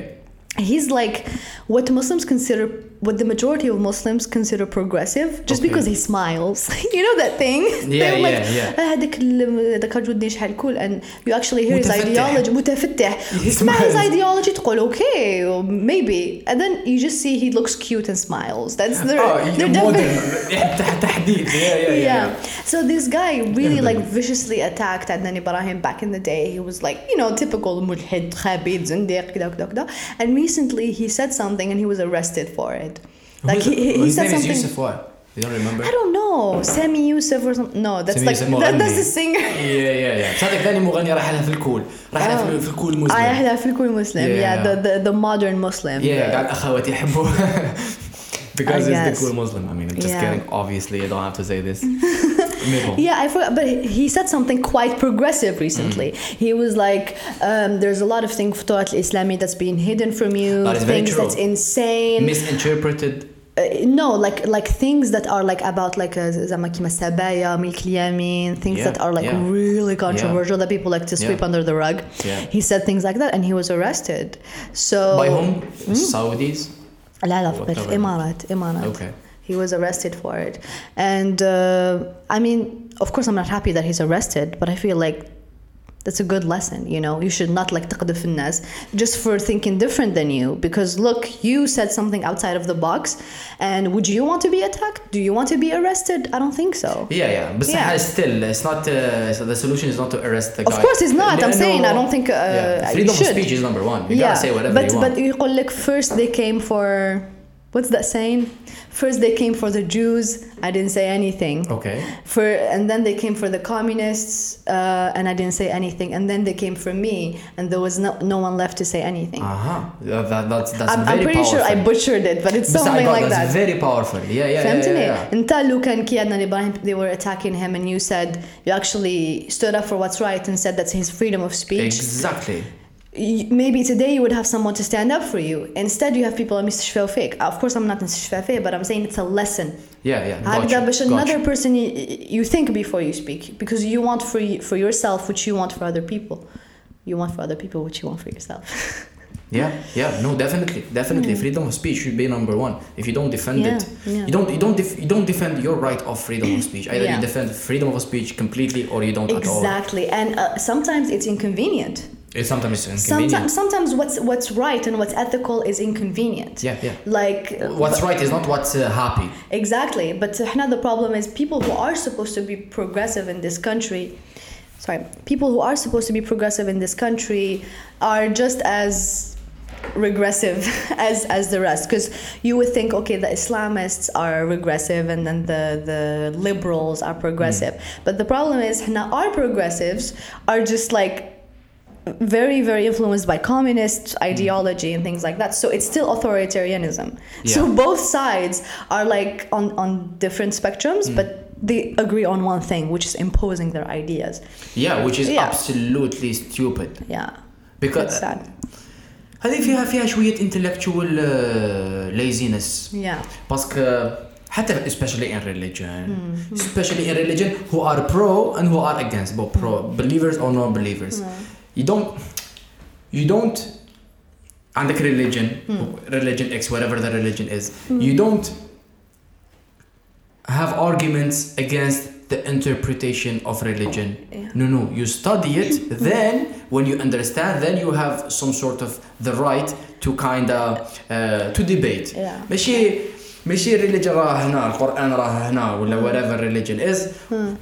he's like what Muslims consider what the majority of Muslims consider progressive just Okay. because he smiles you know that thing Yeah, They're like yeah, yeah. "آه، هذاك ال- هذاك رجل الدين شحال cool and you actually hear his متفتح. ideology متفتح تسمع his smiles. ideology تقول okay maybe and then you just see he looks cute and smiles that's their, oh their you're modern definition. تح- تحديد yeah yeah yeah, yeah. So this guy really Yeah, like but- viciously attacked Adnan Ibrahim back in the day. He was like, you know, typical mulhid, khabid, zindiq, كده وكده وكده. And recently he said something and he was arrested for it. Like he, he, he his said name is something. Yusuf what you don't remember I don't know, Sami Yusuf or something. No, that's Sami like Yusuf that, that's مغني. the singer. yeah yeah yeah صدق ثاني مغني راح لها في الكول راح لها في- في الكول مسلم I have Fikul Muslim. Yeah, Yeah. the, the, the modern Muslim. Yeah, قاعد اخواتي يحبوه because I he's the guess. cool Muslim. I mean, I'm just Yeah. kidding. Obviously, I don't have to say this. Maybe. Yeah, I forgot, but he said something quite progressive recently. Mm. He was like, um, "There's a lot of things في Torah Islami that's being hidden from you, That is very things true. that's insane." Misinterpreted. Uh, no, like like things that are like about like uh, زعما كيما السبايا ملك اليمين, things Yeah, that are like yeah. really controversial that people like to sweep Yeah. under the rug. Yeah. He said things like that, and he was arrested. So By whom? Saudis. لا لا في Whatever. الإمارات إمارات. Okay. He was arrested for it. And uh, I mean, of course, I'm not happy that he's arrested, but I feel like that's a good lesson, you know? You should not like تقذف الناس just for thinking different than you. Because look, you said something outside of the box, and would you want to be attacked? Do you want to be arrested? I don't think so. Yeah, yeah. But Yeah. still, it's not. Uh, so the solution is not to arrest the guy. Of course it's not. I'm لأنه- saying I don't think, uh, yeah. you freedom of should. speech is number one. You gotta say whatever but you want. but يقول لك first they came for what's that saying? First they came for the Jews. I didn't say anything. okay. For and then they came for the communists, uh, and I didn't say anything. And then they came for me, and there was no no one left to say anything. Uh huh. That, that's that's I'm, very I'm pretty powerful. sure I butchered it, but it's بس I something got like that's that. very powerful. Yeah, yeah, yeah, فهمتني؟ yeah, yeah. انت لو كان كي عدنان ابراهيم they were attacking him and you said you actually stood up for what's right and said that's his freedom of speech. Exactly. y- maybe today you would have someone to stand up for you. Instead, you have people مستشفى fake. Of course, I'm not مستشفى fake, but I'm saying it's a lesson. Yeah, yeah. Got هكذا you, باش got another you. person you, you think before you speak because you want for y- for yourself what you want for other people. You want for other people what you want for yourself. Yeah, yeah, no, definitely, definitely. Freedom of speech should be number one. If you don't defend Yeah, it, yeah. you don't, you don't, def- you don't defend your right of freedom of speech. Either Yeah. you defend freedom of speech completely, or you don't at all. exactly, and uh, sometimes it's inconvenient. it's sometimes it's Sometimes, inconvenient. sometimes what's what's right and what's ethical is inconvenient. Yeah, yeah. Like What's right is not what's uh, happy. Exactly, but now the problem is people who are supposed to be progressive in this country. Sorry, people who are supposed to be progressive in this country are just as regressive as as the rest because you would think okay the islamists are regressive and then the the liberals are progressive but the problem is now our progressives are just like very very influenced by communist ideology and things like that so it's still authoritarianism so Yeah. both sides are like on on different spectrums but they agree on one thing which is imposing their ideas Yeah, which is Yeah. absolutely stupid. yeah Because it's sad هذه فيها فيها شوية intellectual uh, laziness. yeah باسكو حتى especially in religion especially in religion who are pro and who are against both pro believers or non believers you don't you don't عندك religion religion X whatever the religion is you don't have arguments against the interpretation of religion Yeah. no no you study it then when you understand then you have some sort of the right to kind of uh, to debate Yeah. ماشي ماشي religion راه هنا القران راه هنا ولا whatever religion is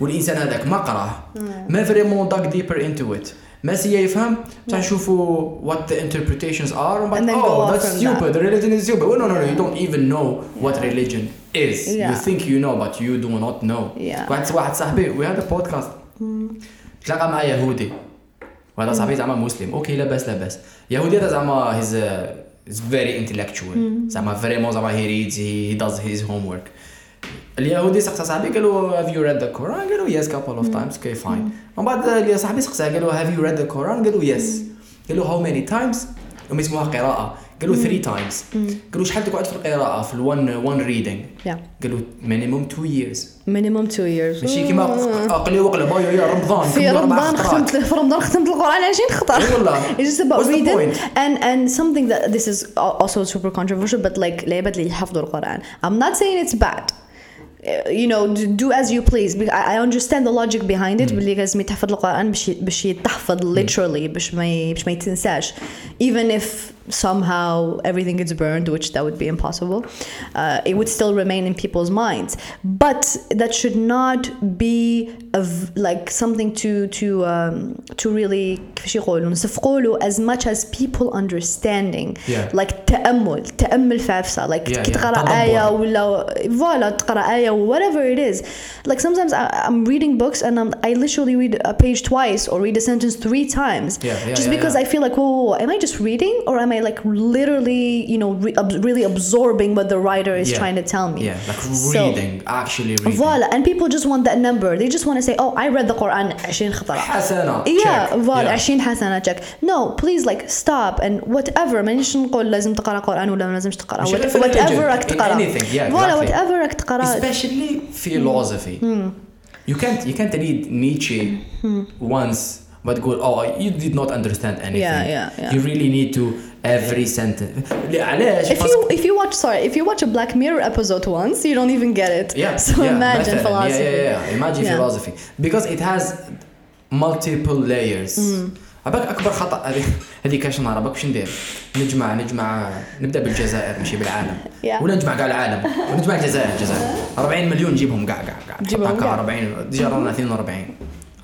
والانسان هذاك ما قراه ما فريمون داك deeper into it ميسي يفهم؟ بصح نشوفوا وات ذا انتربريتيشنز ار ومن بعد اوه ذاتس ستوبد ريليجن از ستوبد نو نو نو يو دونت ايفن نو وات ريليجن از يو ثينك يو نو بات يو دو نوت نو واحد واحد صاحبي وي هاد بودكاست تلاقى مع يهودي وهذا صاحبي زعما مسلم أوكي لاباس لاباس يهودي هذا زعما هيز از فيري intellectual. زعما فريمون زعما هي ريدز هي داز هيز هوم ورك اليهودي سقسى صاحبي قال له هاف يو ريد ذا كوران قال له يس كابل اوف تايمز كي فاين من بعد صاحبي سقساه قال له هاف يو ريد ذا كوران قال له يس قال له هاو ماني تايمز هم يسموها قراءة. قال له 3 تايمز قال له شحال تقعد في القراءة في الون ون ريدينغ قال له مينيموم 2 ييرز مينيموم 2 ييرز ماشي كيما آه. أقلي وقلب يا رمضان في رمضان ختمت في رمضان ختمت القرآن 20 خطر إيه والله. It's just about reading. and and something that this is also super controversial but like العباد اللي يحفظوا القرآن? ام نوت سينغ اتس باد you know do, do as you please Because I, I understand the logic behind it باللي لازم يتحفظ القرآن باش ي- باش يتحفظ literally باش ما ي- باش ما يتنساش even if somehow everything gets burned which that would be impossible uh, it would still remain in people's minds but that should not be a v- like something to to um, to really كيفاش يقولوا نصفقوا له as much as people understanding Yeah. like تأمل تأمل في عفسة like Yeah, كي yeah. تقرأ تدبر. آية ولا voilà تقرأ آية whatever it is like sometimes I, I'm reading books and I'm, I literally read a page twice or read a sentence three times Yeah, yeah, just yeah, because yeah. I feel like whoa, whoa, whoa, am I just reading or am I like literally you know re- ab- really absorbing what the writer is Yeah. trying to tell me Yeah, like So- reading, actually reading. Voila, and people just want that number. They just want to say, "Oh, I read the Quran 20 خطرة." حسنة. Yeah, check. فوالا Yeah. 20 حسنة check. No, please like stop and whatever مانيش نقول لازم تقرا قرآن ولا ما لازمش تقرا مش What- في whatever religion, راك in تقرا. anything, yeah, فوالا exactly. whatever راك تقرا. Especially philosophy. You can't you can't read Nietzsche once but go oh you did not understand anything. Yeah, yeah, yeah. You really need to every sentence. علاش؟ If you if you watch sorry if you watch a Black Mirror episode once you don't even get it. yeah, So yeah, imagine مثلاً. philosophy. Yeah, yeah, yeah. Imagine Yeah. philosophy because it has multiple layers. عباك اكبر خطا هذه هذه كاش نهار عباك واش ندير نجمع نجمع نبدا بالجزائر ماشي بالعالم Yeah. ولا نجمع كاع العالم ونجمع الجزائر الجزائر 40 مليون نجيبهم كاع كاع كاع نجيبهم نحط هكا كاع. 40 ديجا رانا 42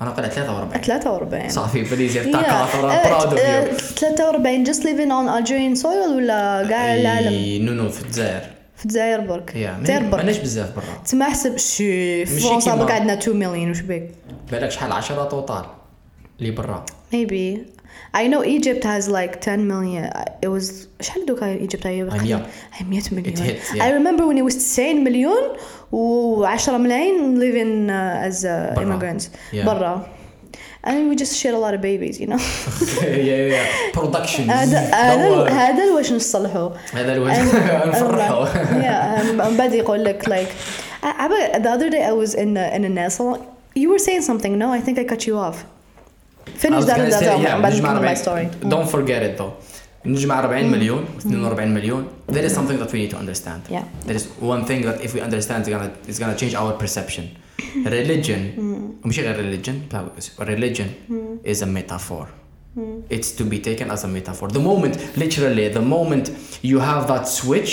أنا قلت 43 43. صافي بليز. تاع Uh, proud of uh, you 43 just living on Algerian soil ولا كاع العالم؟ نو نو في الجزائر. في الجزائر برك. يا الجزائر برك. ماناش بزاف برا. تما حسب شي فرنسا برك عندنا 2 مليون وش بيك؟ بالك شحال 10 توتال؟ اللي برا. Maybe. I know Egypt has like 10 million it was شحال دوكا Egypt هي هي 100. 100 مليون hit, yeah. I remember when it was 90 مليون و10 ملايين living uh, as uh, برا. immigrants Yeah. برا and we just shit a lot of babies you know يا يا برودكشن هذا هذا هذا واش نصلحوا هذا الوجه نفرحوا yeah um, من بعد يقول لك like I, I, the other day I was in a, in a nail salon you were saying something no I think I cut you off I finish was that gonna that say, that yeah, بعد نجمع نكمل my 40 story don't forget it though نجمع 40 مليون و 42 مليون there is something that we need to understand Yeah. there is one thing that if we understand it's gonna it's gonna change our perception religion مش غير religion religion is a metaphor it's to be taken as a metaphor the moment literally the moment you have that switch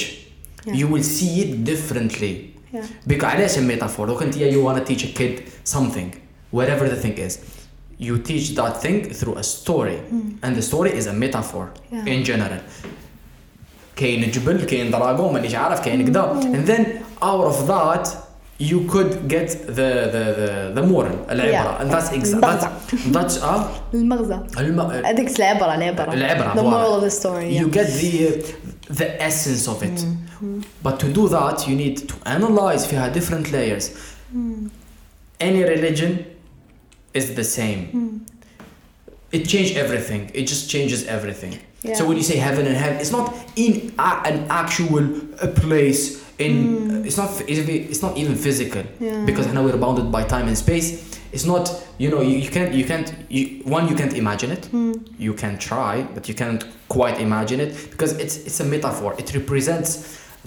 Yeah. you will see it differently Yeah. because علاش a metaphor لو كنت you want to teach a kid something whatever the thing is you teach that thing through a story and the story is a metaphor Yeah. in general كاين جبل كاين دراغون مانيش عارف كاين كذا and then out of that you could get the the the, the moral العبرة Yeah. and that's exa- المغزى. that's that's اه المغزى الم... هذيك العبرة العبرة العبرة the فوالا. moral of the story you yeah. get the the essence of it but to do that you need to analyze فيها different layers any religion is the same. Hmm. It changed everything. It just changes everything. Yeah. so when you say heaven and hell it's not in a- an actual uh, place in hmm. it's not it's not even physical. Yeah. because now we're bounded by time and space. It's not you know you, you can't you can't you, one you can't imagine it. Hmm. You can try but you can't quite imagine it. Because it's it's a metaphor. It represents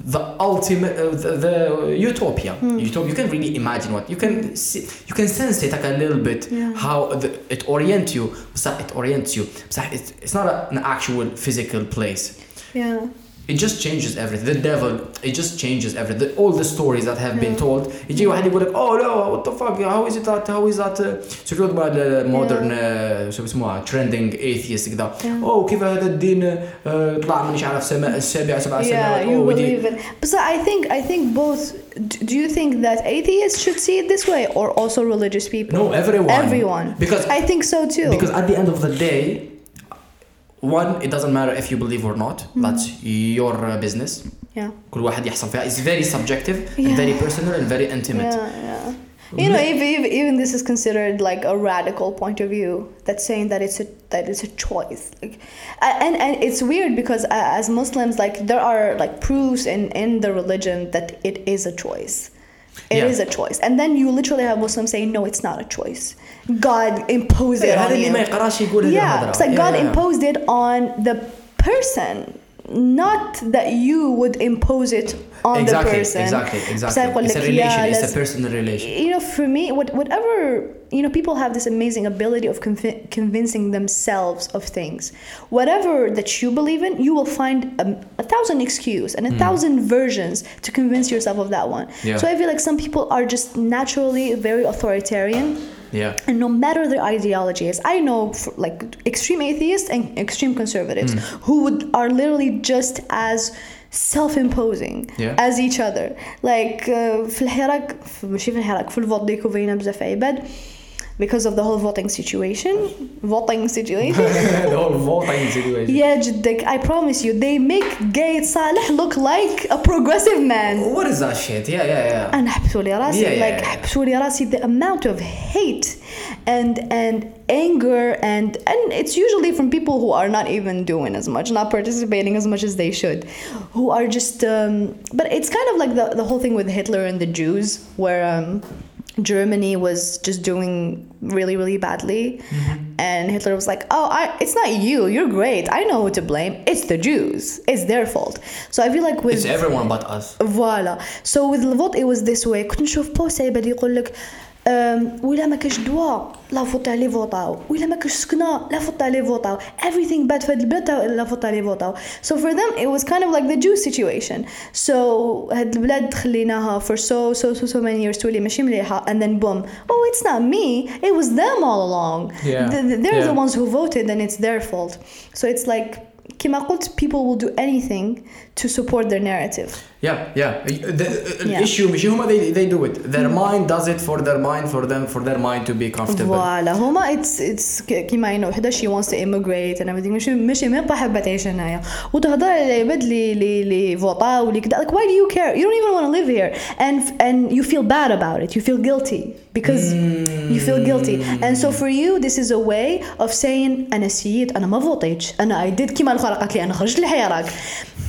the ultimate uh, the, the, utopia. Mm. utopia you can really imagine what you can hmm. see you can sense it like a little bit yeah. how the, it orients you it orients you. It's, not a, an actual physical place. Yeah it just changes everything the devil it just changes everything the, all the stories that have been told يجي واحد يقول لك oh no what the fuck how is it that how is that uh, شو مع modern uh, شو اسمها trending atheist كذا Yeah. oh كيف هذا الدين uh, طلع من مش عارف سماء السابع سبع Yeah, سماوات you oh we did- believe it. But so I think I think both. d- Do you think that atheists should see it this way, or also religious people? no everyone Everyone. because I think so too. because at the end of the day one it doesn't matter if you believe or not Mm-hmm. that's your uh, business yeah. كل واحد يحصل فيها it's very subjective Yeah. and very personal and very intimate Yeah, yeah. You know, even, even even this is considered like a radical point of view that's saying that it's a that it's a choice. Like, a- and and it's weird because uh, as Muslims, like there are like proofs in in the religion that it is a choice. It yeah. is a choice. And then you literally have Muslims saying, no, it's not a choice. God imposed it on you. Yeah, it's like God imposed it on the person, not that you would impose it on exactly, the person. Exactly, exactly. It's a relation, it's a personal relation. You know, for me, what, whatever, you know, people have this amazing ability of conv- convincing themselves of things. Whatever that you believe in, you will find a, a thousand excuse and a mm. thousand versions to convince yourself of that one. Yeah. So I feel like some people are just naturally very authoritarian. Yeah. And no matter their ideology is, I know like extreme atheists and extreme conservatives mm. who would, are literally just as self-imposing Yeah. as each other like uh, في الحراك في- ماشي في الحراك في الفوت ديكو فينا بزاف عباد because of the whole voting situation. Voting situation. the whole voting situation. Yeah, I promise you, they make Gaid Salah look like a progressive man. What is that shit? Yeah, yeah, yeah. And absolutely, yeah, yeah, like yeah. the amount of hate and and anger and and it's usually from people who are not even doing as much, not participating as much as they should, who are just. Um, but it's kind of like the the whole thing with Hitler and the Jews, where. Um, Germany was just doing really really badly and Hitler was like oh I, it's not you you're great I know who to blame it's the Jews it's their fault so I feel like with It's everyone but us. فوالا سو وذ الفوت it was this way كنت نشوف بوست عباد يقول لك أم، ولا ما كاش دواء لا فوت عليه فوطاو ولا ما كاش سكنه لا فوت عليه فوطاو everything bad في هاد البلاد لا فوت عليه فوطاو so for them it was kind of like the Jew situation so هاد البلاد خليناها for so so so so many years تولي ماشي مليحه and then boom oh it's not me it was them all along Yeah. The- the- they're the Yeah. ones who voted and it's their fault so it's like كما قلت people will do anything to support their narrative Yeah, yeah. The, the Yeah. issue مش هما they, they do it. Their mind does it for their mind for them for their mind to be comfortable. فوالا هما it's it's ك- كيما عينا وحده she wants to immigrate and everything ماشي ماشي ميم با حابه تعيش هنايا وتهضر على العباد اللي اللي اللي فوطاو واللي كدا like why do you care you don't even want to live here and and you feel bad about it you feel guilty because you feel guilty and so for you this is a way of saying انا سيد انا ما فوطيتش انا I did كيما الاخرى قالت لي أنا خرجت الحراك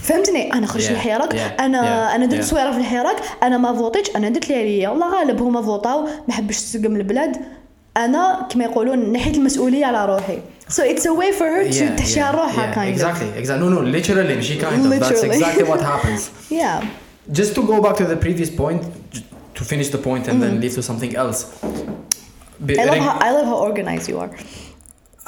فهمتني أنا خرجت Yeah, الحراك yeah, أنا yeah, أنا درت yeah. في الحراك أنا ما فوطيتش أنا درت لي عليا والله غالب هما فوطاو ما حبش تسقم البلاد أنا كما يقولون نحيت المسؤوليه على روحي so it's a way for her to تحشي على روحها kind of exactly, exactly. No, no, literally, she kind of. That's Literally. exactly what happens. yeah Just to go back to the previous point, to finish the point and then leave to something else. Be- Mm-hmm. I love how I love how organized you are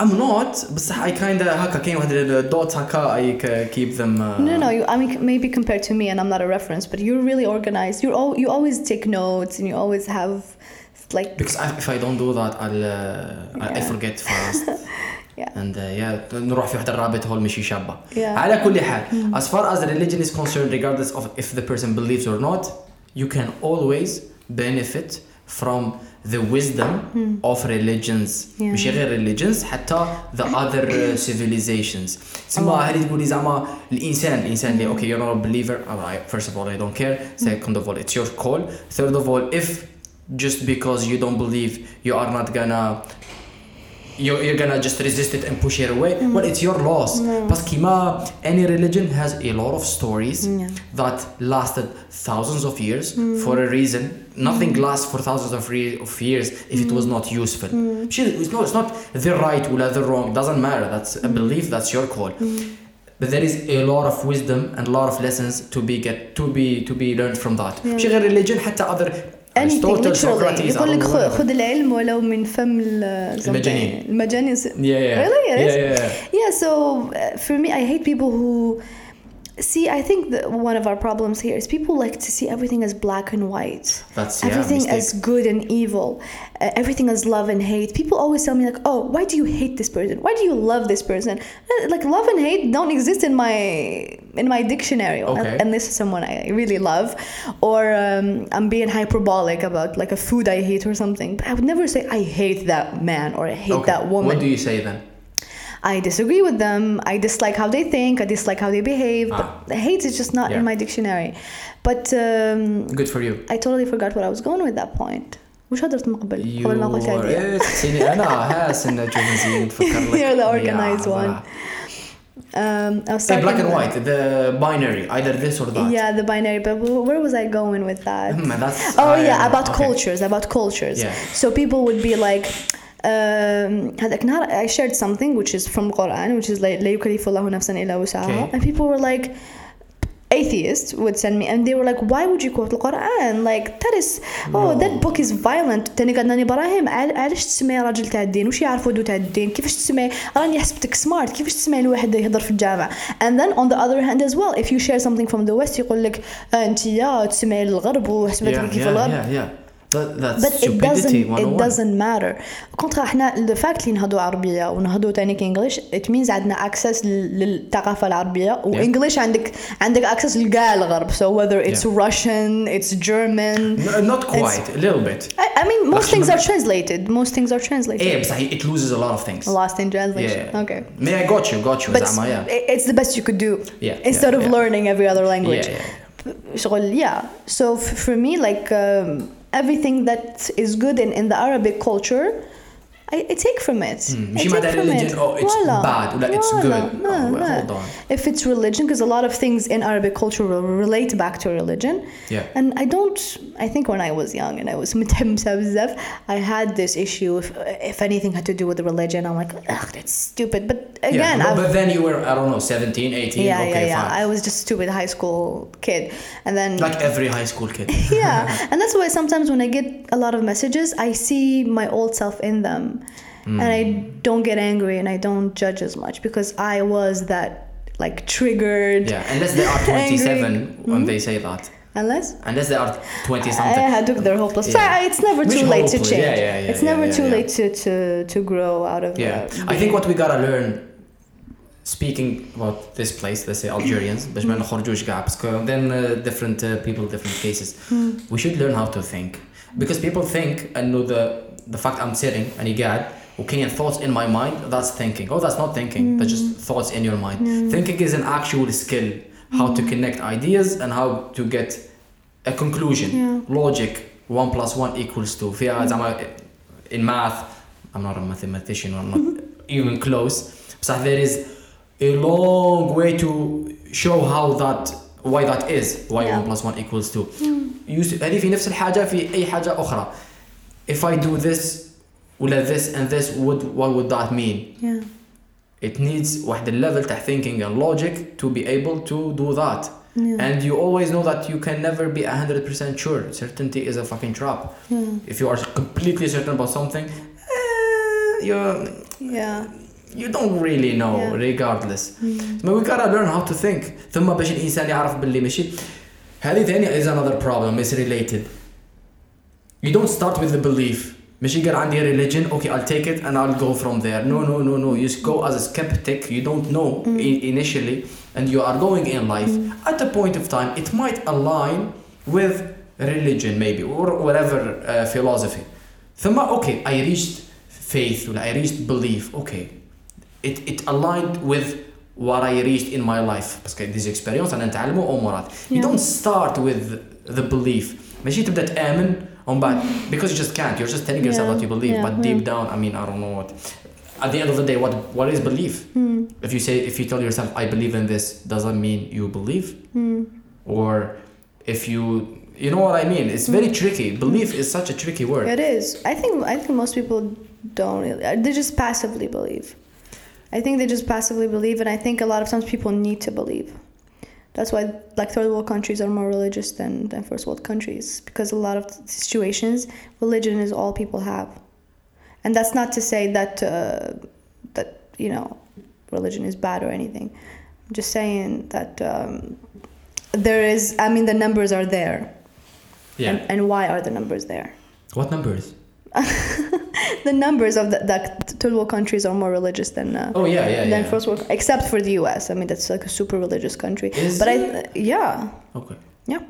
I'm not, بس I kind of هكا كاين واحد الدوتس هكا I c- keep them. Uh, no no you I mean maybe compared to me and I'm not a reference but you're really organized you're all you always take notes and you always have like Because I, if I don't do that, I'll uh, I, I Yeah. forget fast. Yeah. And uh, yeah نروح في واحد الرابط هول مشي شابة. Yeah. على كل حال, as far as religion is concerned, regardless of if the person believes or not, you can always benefit from the wisdom of religions. Yeah. مش غير religions حتى the other uh, civilizations. تسمى هذه تقولي زعما الانسان الانسان اللي okay you're not a believer alright, first of all I don't care second of all it's your call third of all if just because you don't believe you are not gonna you're, you're gonna just resist it and push it away Mm. well it's your loss parce كيما any religion has a lot of stories Yeah. that lasted thousands of years Mm. for a reason nothing lasts for thousands of, re- of years if it Mm. was not useful ماشي- it's not, it's not the right or the wrong doesn't matter that's Mm. a belief that's your call but there is a lot of wisdom and a lot of lessons to be get to be to be learned from that ماشي غير religion حتى other anything Aristotle, literally Socrates, I يقول don't لك know, خ- whatever. خذ العلم ولو من فم ال- something. المجانين. المجانين yeah yeah Really? It yeah, is? yeah, yeah. Yeah, so uh, for me, I hate people who see. I think that one of our problems here is people like to see everything as black and white, That's yeah, everything mistake. as good and evil, uh, everything as love and hate. People always tell me like, "Oh, why do you hate this person? Why do you love this person?" Uh, Like love and hate don't exist in my in my dictionary Okay. unless it's someone I really love, or um, I'm being hyperbolic about like a food I hate or something. But I would never say I hate that man or I hate Okay. that woman. What do you say then? I disagree with them. I dislike how they think. I dislike how they behave. Ah. But hate is just not Yeah. in my dictionary. But um, Good for you. I totally forgot what I was going with that point. وش هدرت من قبل؟ You قبل ما قلت هذه. إيه، تحسيني انا هاس ان جوز نزيد نفكر لك You're the Yeah, organized one. voilà. Um, I was Hey, black talking and about- white, the binary, either this or that. Yeah, the binary. But wh- where was I going with that? Hmm, that's, Oh I- yeah, about okay. cultures, about cultures. Yeah. So people would be like, um, هذاك النهار I shared something which is from Quran, which is like لا يكلف الله نفسا إلا وسعها, Okay. and people were like. Atheists would send me, and they were like, "Why would you quote the Quran? Like that is, oh, No. that book is violent." تاني قالنا لي إبراهيم عل- علاش تسمي راجل تاع الدين؟ وش يعرف ودو تاع الدين؟ كيفاش تسمي؟ راني حسبتك سمارت، كيفاش تسمي الواحد يهضر في الجامع؟ And then on the other hand as well, if you share something from the West يقول لك آه، انت يا تسمي الغرب وحسبتك Yeah, كيف yeah, الغرب. yeah, yeah. That, that's But it stupidity doesn't it 101. doesn't matter. كونترا احنا the fact اللي نهضوا عربية ونهضوا تاني انجلش it means عندنا access لل- للثقافة العربية وانجلش عندك عندك access لكاع الغرب so whether it's Yeah. Russian it's German No, not quite, a little bit. I, I mean most Russian things are maybe. translated most things are translated ايه بصح it loses a lot of things. lost in translation Yeah. okay May I got you, got you, but زعما yeah. it- it's the best you could do Yeah, instead yeah, of yeah. learning every other language Yeah, yeah. شغل yeah so f- for me like um, everything that is good in, in the Arabic culture I, I take from it. Mm. I take from religion, it. oh, it's Voila. bad, it's good. No, oh, Hold on. If it's religion, because a lot of things in Arabic culture will relate back to religion. Yeah. And I don't, I think when I was young and I was I had this issue if, if anything had to do with religion. I'm like, ugh, that's stupid. But again, yeah, but, but then you were, I don't know, 17, 18. Yeah, okay, yeah, yeah. I was just stupid high school kid. And then. Like every high school kid. yeah. and that's why sometimes when I get a lot of messages, I see my old self in them. and I don't get angry and I don't judge as much because I was that like triggered. Yeah, unless they are Angry. 27 when they say that. Unless Unless they are 20 I something. had took their hopeless. Yeah. So it's never Which too late to hopeless, change. yeah, yeah, yeah, it's yeah, never yeah, too yeah. late to, to to grow out of. Yeah, uh, I think what we gotta learn speaking about this place, let's say Algerians, باش ما نخرجوش كاع because then uh, different uh, people, different cases. We should learn how to think because people think انه the the fact I'm sitting and قاعد وكاين thoughts in my mind that's thinking. Oh, that's not thinking. That's just thoughts in your mind. Thinking is an actual skill. How to connect ideas and how to get a conclusion. Yeah. Logic. One plus one equals two. فيها زعما in math. I'm not a mathematician. I'm not even close. بصح there is a long way to show how that why that is why Yeah. 1 plus 1 equals 2 Use- هذه في نفس الحاجة في أي حاجة أخرى if I do this ولا this and this would what would that mean yeah. it needs واحد level تاع thinking and logic to be able to do that Yeah. and you always know that you can never be 100% sure certainty is a fucking trap Yeah. if you are completely certain about something eh, you're Yeah. you don't really know Yeah. regardless but we gotta learn how to think ثم باش الانسان يعرف باللي ماشي هذه ثاني is another problem is related you don't start with the belief ماشي قال عندي religion okay I'll take it and I'll go from there no no no no you just go as a skeptic you don't know i- initially and you are going in life at a point of time it might align with religion maybe or whatever uh, philosophy ثم okay I reached faith or I reached belief okay it, it aligned with what I reached in my life parce que des expériences أنا نتعلمه أمورات you Yeah. don't start with the belief ماشي تبدأ تآمن um, on because you just can't. You're just telling yourself yeah. what you believe, yeah, but deep yeah. down, I mean, I don't know what. At the end of the day, what what is belief? Mm. If you say if you tell yourself I believe in this, doesn't mean you believe. Mm. Or if you you know what I mean? It's very hmm. tricky. Belief is such a tricky word. It is. I think I think most people don't. Really, uh, they just passively believe. I think they just passively believe, and I think a lot of times people need to believe. That's why like third world countries are more religious than, than first world countries because a lot of situations religion is all people have, and that's not to say that uh, that you know religion is bad or anything. I'm just saying that um, there is. I mean, the numbers are there, Yeah. and, and why are the numbers there? what numbers? the numbers of the, that third world countries are more religious than uh, Oh yeah, yeah, than yeah. first world, except for the U.S. I mean, that's like a super religious country. Is but I, yeah, Okay. yeah,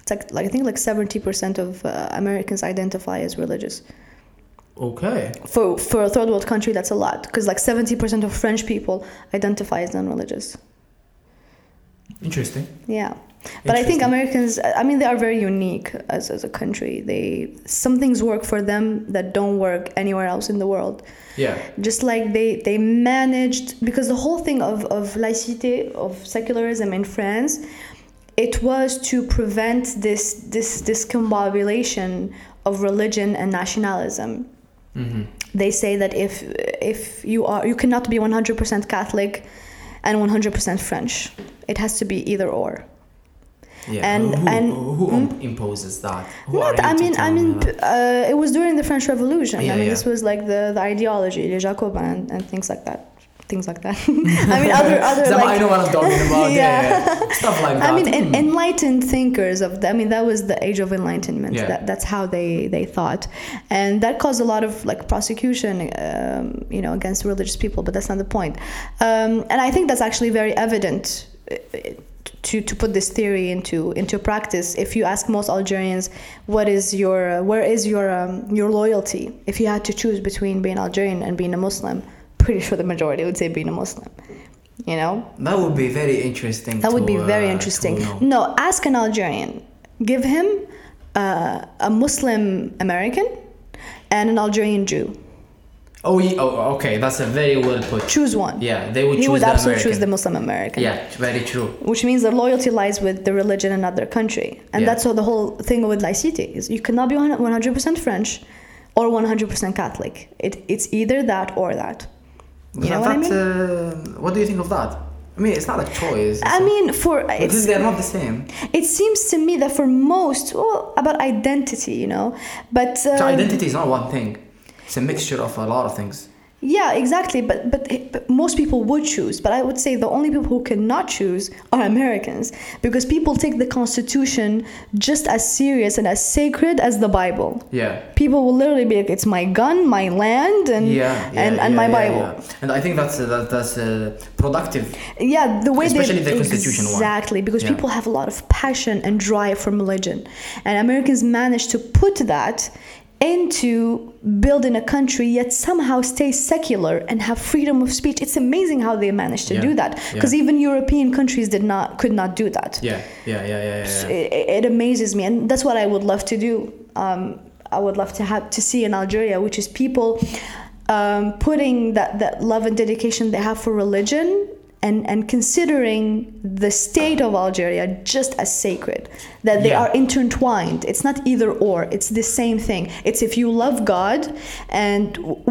it's like like I think like seventy percent of uh, Americans identify as religious. Okay. For for a third world country, that's a lot because like seventy percent of French people identify as non-religious. Interesting. Yeah. But I think Americans, I mean, they are very unique as, as a country. They some things work for them that don't work anywhere else in the world. Yeah. just like they they managed because the whole thing of of laïcité of secularism in France it was to prevent this this discombobulation of religion and nationalism Mm-hmm. they say that if if you are you cannot be 100% Catholic and 100% French it has to be either or Yeah. And- who, and- who, who imposes that? Who Not, I mean, I mean, uh, it was during the French Revolution. Yeah, I mean, yeah. this was like the, the ideology, les Jacobins and, and things like that. Things like that. I mean, other other Zama, I like. know what I'm talking about. yeah. Yeah. yeah. Stuff like that. I mean, Hmm. enlightened thinkers of. The, I mean, that was the age of enlightenment. Yeah. That that's how they they thought, and that caused a lot of like prosecution, um, you know, against religious people. But that's not the point. Um, and I think that's actually very evident. Uh, To, to put this theory into into practice, if you ask most Algerians, what is your uh, where is your um, your loyalty? If you had to choose between being Algerian and being a Muslim, pretty sure the majority would say being a Muslim. You know, that would be very interesting. that would be very uh, interesting. No, ask an Algerian. Give him uh, a Muslim American and an Algerian Jew. Oh, ye- oh, okay. That's a very well put. Choose one. Yeah, they would he choose would the absolutely American. choose the Muslim American. Yeah, very true. Which means the loyalty lies with the religion in another country. And Yeah. that's what the whole thing with laicite is. You cannot be 100% French or 100% Catholic. It, it's either that or that. You know what I mean? uh, what do you think of that? I mean, it's not a choice. I mean, for it's they're not the same. it seems to me that for most, well, about identity, you know, but So um, identity is not one thing. It's a mixture of a lot of things. Yeah, exactly. But, but but most people would choose. But I would say the only people who cannot choose are Americans because people take the Constitution just as serious and as sacred as the Bible. Yeah. People will literally be like, "It's my gun, my land, and Yeah, yeah, and, and yeah, my Bible." yeah. And I think that's uh, that, that's uh, productive. Yeah, the way Especially they the Constitution one. exactly because Yeah. people have a lot of passion and drive from religion, and Americans managed to put that into building a country yet somehow stay secular and have freedom of speech. It's amazing how they managed to Yeah. do that because Yeah. even European countries did not could not do that. Yeah, yeah, yeah, yeah, yeah. It, it amazes me, and that's what I would love to do. Um, I would love to have to see in Algeria, which is people um, putting that, that love and dedication they have for religion and, and considering the state of Algeria just as sacred, that they Yeah. are intertwined. It's not either or, it's the same thing. It's if you love God and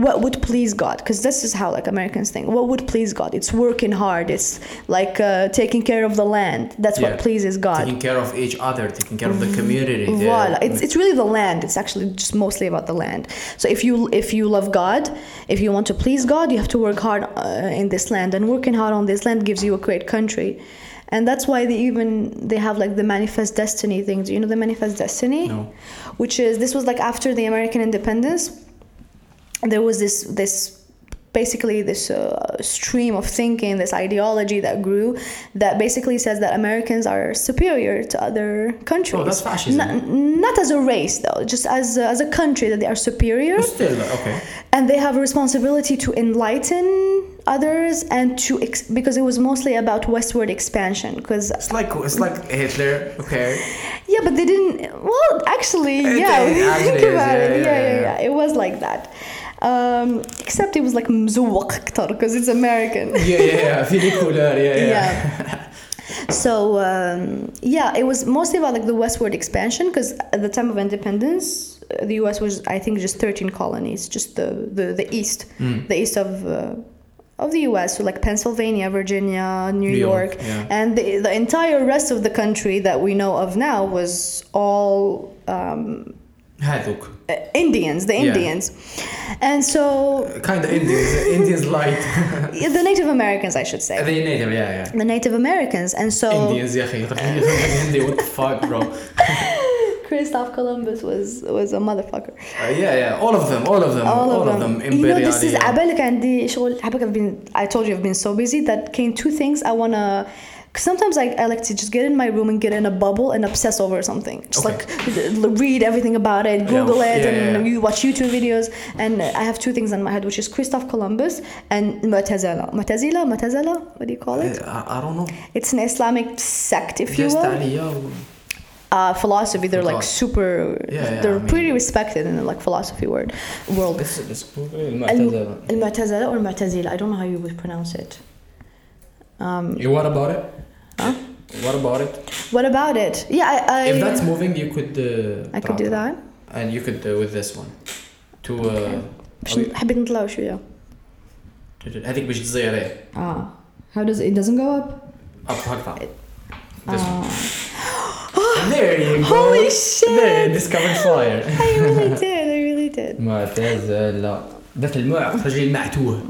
what would please God, because this is how like Americans think. What would please God? It's working hard. It's like uh, taking care of the land. That's Yeah. what pleases God. Taking care of each other, taking care of the community. the- Voila. It's, it's really the land. It's actually just mostly about the land. So if you if you love God, if you want to please God, you have to work hard uh, in this land, and working hard on this land gives you a great country. And that's why they even they have like the manifest destiny thing. Do you know the manifest destiny? No. Which is this was like after the American independence. There was this this basically this uh, stream of thinking, this ideology that grew, that basically says that Americans are superior to other countries. Oh, that's fascism. Not, not as a race, though, just as a, as a country that they are superior, But still, okay. and they have a responsibility to enlighten others and to ex- because it was mostly about westward expansion because It's like it's like Hitler. Okay. yeah but they didn't well actually yeah actually think is, about it yeah, yeah. yeah it was like that um, except it was like مزوق اكتر because it's American Yeah, yeah, yeah. في les couleurs, yeah, yeah. Yeah. So um, yeah, it was mostly about like the westward expansion because at the time of independence, uh, the U.S. was I think just 13 colonies, just the the, the east, Mm. the east of. Uh, of the U.S., so like Pennsylvania, Virginia, New, New York, York, yeah. and the, the entire rest of the country that we know of now was all um, هذوك. uh, Indians, the Yeah. Indians, and so Kind of Indians. Indians light. the Native Americans, I should say, They native, yeah, yeah. the Native Americans, and so Indians يا أخي. Hindi, what the fuck, bro? Christoph Columbus was was a motherfucker. Uh, yeah, yeah. All of them, all of them, all, of them. You know, this is Imperial, yeah. عبالك عندي شغل عبالك I've been I told you I've been so busy that came two things I wanna Cause sometimes I, I like to just get in my room and get in a bubble and obsess over something. Just okay. like read everything about it, Google yeah. it, yeah, and you watch YouTube videos. And I have two things in my head, which is Christoph Columbus and Mu'tazila. Mu'tazila, Mu'tazila, what do you call it? Uh, I, I don't know. It's an Islamic sect, if you will. Uh, philosophy. They're like super. Yeah, yeah, they're I mean, pretty respected in the like philosophy word world. It's, Mu'tazila or Mu'tazila. I don't know how you would pronounce it. Um, you what about it? Huh? What about it? what about it yeah I, I, If that's moving, you could. Uh, I could do that And you could uh, with this one. To. Uh, باش حبيت نطلعوا شوية هذيك باش تزير ايه ah how does it, it doesn't go up اب هكذا This Ah. one. There you go. Holy shit. There, discovered fire. I really did I really did معتزلة ذات المعق رجل المعتوه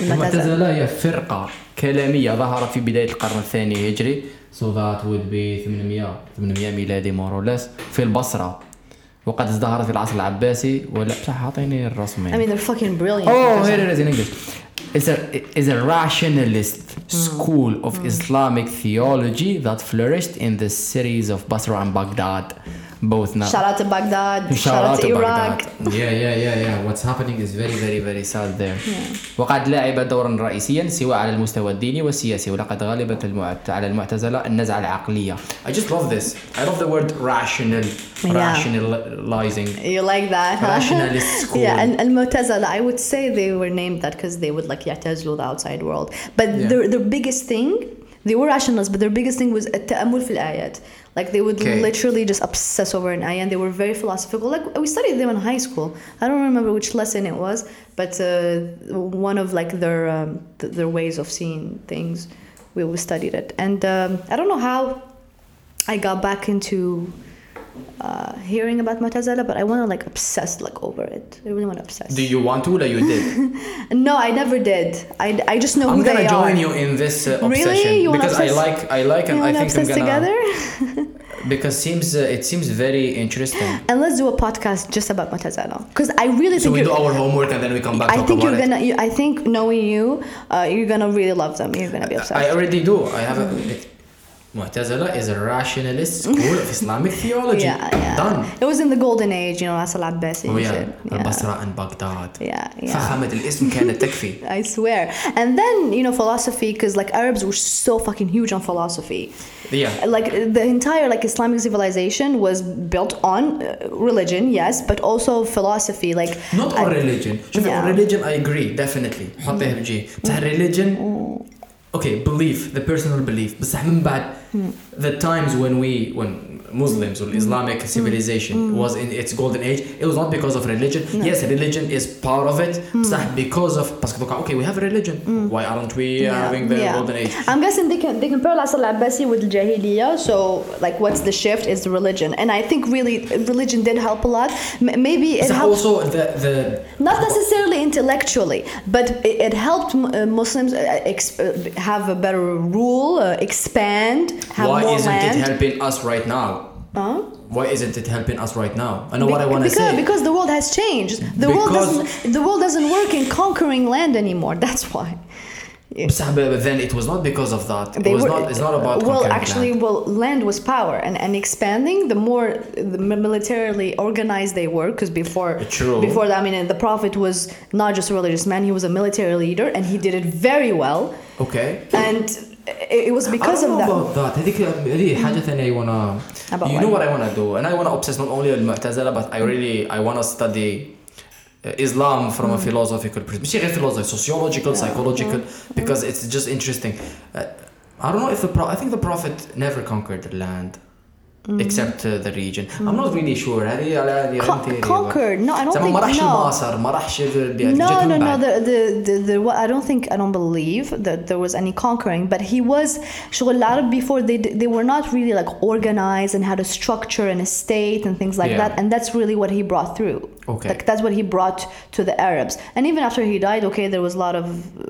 المعتزلة هي فرقة كلامية ظهرت في بداية القرن الثاني هجري so that would be 800 800 ميلادي more or less في البصرة وقد ازدهرت في العصر العباسي ولا بصح اعطيني الرسم I يعني. mean they're fucking brilliant Oh, here it is in English. It's a, it's a rationalist school of Islamic theology that flourished in the cities of Basra and Baghdad. Both now. shout out to Baghdad shout out to Iraq Baghdad. Yeah, yeah, yeah, yeah. What's happening is very, very, very sad there. وقد لعب دورا رئيسيا سواء على المستوى الديني والسياسي ولقد غلبت المعت... على المعتزلة النزعة العقلية. I just love this. I love the word rational. Yeah. Rationalizing. You like that, huh? Rationalist school. Yeah, and Al-Mu'tazila, I would say they were named that because they would like يعتزلوا the outside world. But Yeah. their, their biggest thing, they were rationalists, but their biggest thing was التأمل في الآيات. Like they would Okay. literally just obsess over an ayah and they were very philosophical. Like we studied them in high school. I don't remember which lesson it was, but uh, one of like their um, th- their ways of seeing things, we, we studied it. And um, I don't know how I got back into uh, hearing about Mu'tazila, but I want to like obsess like over it. I really want to obsess. Do you want to or you did? no, I never did. I, I just know I'm who gonna join you in this uh, Really? obsession You wanna because I like I like You and I think I'm gonna together? because seems uh, it seems very interesting. And let's do a podcast just about Mu'tazila because I really So think we do our homework and then we come back. I think you're gonna. You, I think knowing you, uh, you're gonna really love them. You're gonna be obsessed. I already do. I have a. It, Mu'tazila is a rationalist school of Islamic theology. Yeah, yeah. Done. It was in the golden age, you know, Asr Abbasi. Oh, yeah. Uh, yeah. Basra and Baghdad. Yeah, yeah. I swear. And then, you know, philosophy, because like Arabs were so fucking huge on philosophy. Yeah. Like the entire like Islamic civilization was built on uh, religion, yes, but also philosophy. Like Not on religion. Yeah. religion I agree, definitely. حطيها بجي. Mm. religion mm okay belief the personal belief بصح من بعد the times when we when Muslims or mm-hmm. Islamic mm-hmm. civilization mm-hmm. was in its golden age, it was not because of religion. No. Yes, religion is part of it, mm. because of okay, we have a religion. Mm. Why aren't we uh, yeah. having the yeah. golden age? I'm guessing they can they compare Asr Abbasi with Jahiliyyah. So like, what's the shift? Is religion, and I think really religion did help a lot. M- maybe it so helped also the, the not necessarily intellectually, but it, it helped uh, Muslims uh, ex- uh, have a better rule, uh, expand, have Why more isn't land. it helping us right now? Huh? Why isn't it helping us right now? I know Be what I want to say. Because the world has changed. The because world doesn't. The world doesn't work in conquering land anymore. That's why. Yeah. But then it was not because of that. They it was were, not. It's not about. Uh, well, actually, land. well, land was power, and, and expanding the more the militarily organized they were, because before uh, True. before that, I mean, the prophet was not just a religious man; he was a military leader, and he did it very well. Okay. And it, it was because I don't of know that about that. هذيك هذه حاجة ثانية I wanna. About you what? know what I wanna do, and I wanna obsess not only المعتزلة, but I really I wanna study. uh, Islam from a philosophical perspective, مش غير philosophy, sociological, psychological, because it's just interesting. Uh, I don't know if the pro- I think the prophet never conquered the land, except uh, the region. I'm not really sure. هذه على هذه Con- غير theory. conquered no i don't زعما think ما راحش no لمصر ما راحش ل- no جاتهم no no بعد. the, the, the, the, what- I don't think I don't believe that there was any conquering but he was شغل العرب before they d- they were not really like organized and had a structure and a state and things like Yeah. that and that's really what he brought through Okay. like that's what he brought to the Arabs and even after he died okay there was a lot of uh,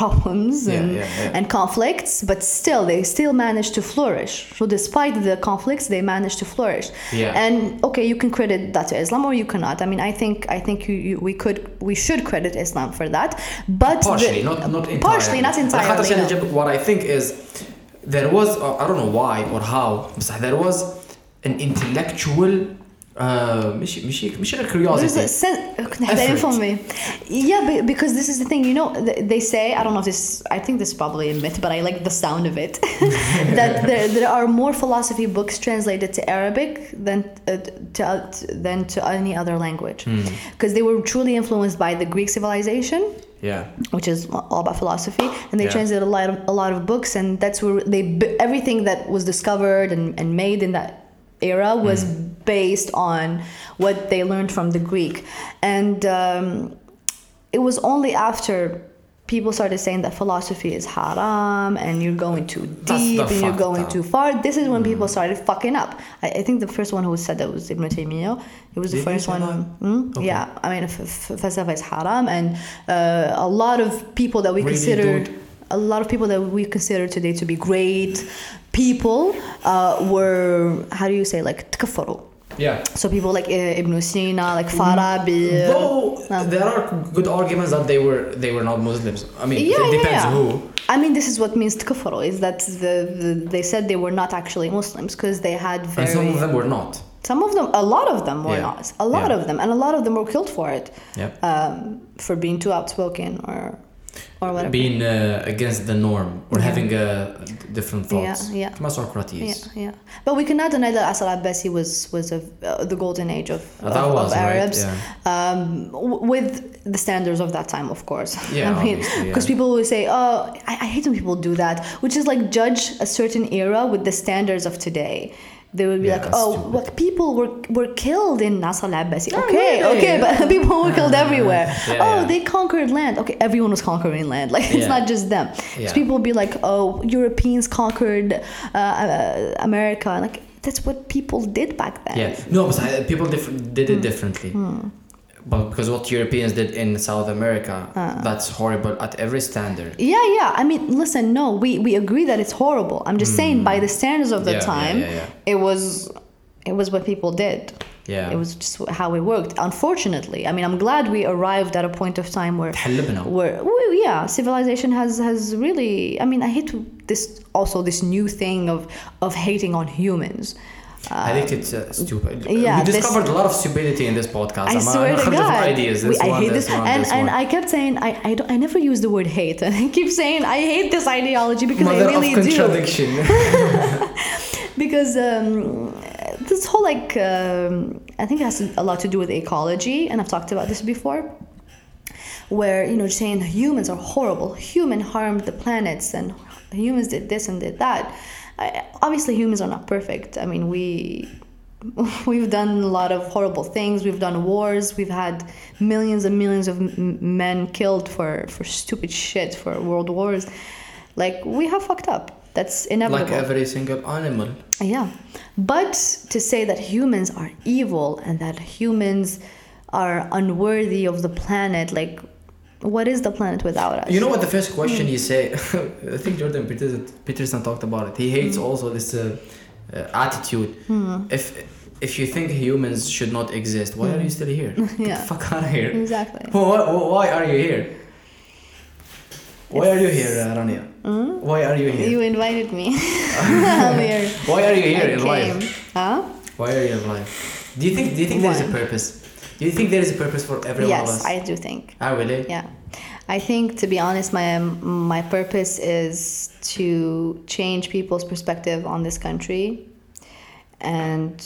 problems and, yeah, yeah, yeah. and conflicts, but still they still manage to flourish. So despite the conflicts, they manage to flourish. And okay, you can credit that to Islam or you cannot. I mean, I think I think you, you we could we should credit Islam for that, but partially, the, not not entirely. partially, not entirely. What I think is there was uh, I don't know why or how, but there was an intellectual uh, مش مش مش غير There's a curiosity sen- كنت حتى Effort. inform me. Yeah, be- because this is the thing. You know, th- they say I don't know if this. I think this is probably a myth, but I like the sound of it. that there, there are more philosophy books translated to Arabic than uh, to than to any other language, because they were truly influenced by the Greek civilization yeah which is all about philosophy and they Yeah. translated a lot of a lot of books and that's where they b- everything that was discovered and, and made in that era was Mm. based on what they learned from the greek and um, it was only after people started saying that philosophy is haram and you're going too That's the deep and you're fucked going up. too far this is when people started fucking up I, I think the first one who said that was Ibn Taymiyyah it was the Did he first say one that? Mm, Okay. yeah I mean f- f- falsafa is haram and uh, a lot of people that we Really, consider dude? a lot of people that we consider today to be great people uh, were how do you say like تكفروا yeah. So people like eh, Ibn Sina, like Farabi. Mm. Though there are good arguments that they were they were not Muslims. I mean, yeah, it depends yeah, yeah. who. I mean, this is what means kafaru is that the, the, they said they were not actually Muslims because they had very. And some of them were not. Some of them, a lot of them were yeah. not. A lot of them, and a lot of them were killed for it. Yeah. Um, for being too outspoken or or whatever. Being uh, against the norm or yeah. having a different thoughts. Yeah, yeah. Yeah, yeah. But we cannot deny that Asr Abbasi was was a, uh, the golden age of, uh, of, was, of Arabs, right? yeah. um, with the standards of that time, of course. Yeah, I mean, because yeah. people will say, "Oh, I, I hate when people do that," which is like judge a certain era with the standards of today. They would be Yeah, like, "Oh, stupid. what people were were killed in Nasr al-Abbasi." Oh, okay, really? okay, but people were killed everywhere. Yeah, oh, yeah. they conquered land. Okay, everyone was conquering land. Like it's Yeah. not just them. Yeah. So people will be like, "Oh, Europeans conquered uh, uh, America." Like that's what people did back then. Yeah, no, but uh, people diff- did it differently. But because what Europeans did in South America, uh, that's horrible at every standard. Yeah, yeah. I mean, listen, no, we, we agree that it's horrible. I'm just mm. saying, by the standards of the yeah, time, yeah, yeah, it was it was what people did. Yeah. It was just how it worked. Unfortunately, I mean, I'm glad we arrived at a point of time where where well, yeah, civilization has has really. I mean, I hate this also this new thing of of hating on humans um, I think it's uh, uh stupid. Yeah, we discovered this, a lot of stupidity in this podcast. I swear to God, ideas. This we, one, I hate this, this one, and this and I kept saying I I, don't, I never use the word hate, and I keep saying I hate this ideology because Mother I really of contradiction. do. because um, this whole like um, I think it has a lot to do with ecology, and I've talked about this before where you know saying humans are horrible human harmed the planets and humans did this and did that I, obviously, humans are not perfect. I mean, we we've done a lot of horrible things. We've done wars. We've had millions and millions of m- men killed for for stupid shit for world wars. Like we have fucked up. That's inevitable. like every single animal. Yeah. But to say that humans are evil and that humans are unworthy of the planet, like, what is the planet without us? You know what? The first question Hmm. you say, I think Jordan Peterson, Peterson talked about it. He hates Hmm. also this uh, uh, attitude. If if you think humans should not exist, why are you still here? Get Hmm. The fuck out of here. Exactly. Why, why are you here? Why are you here, uh, Rania? Why are you here? You invited me. I'm here. Why are you here I in came. life? Huh? Why are you in life? Do you think Do you think there is a Why? purpose? Do you think there is a purpose for every one of yes, us? I do think. Ah, really? Yeah. I think, to be honest, my my purpose is to change people's perspective on this country, and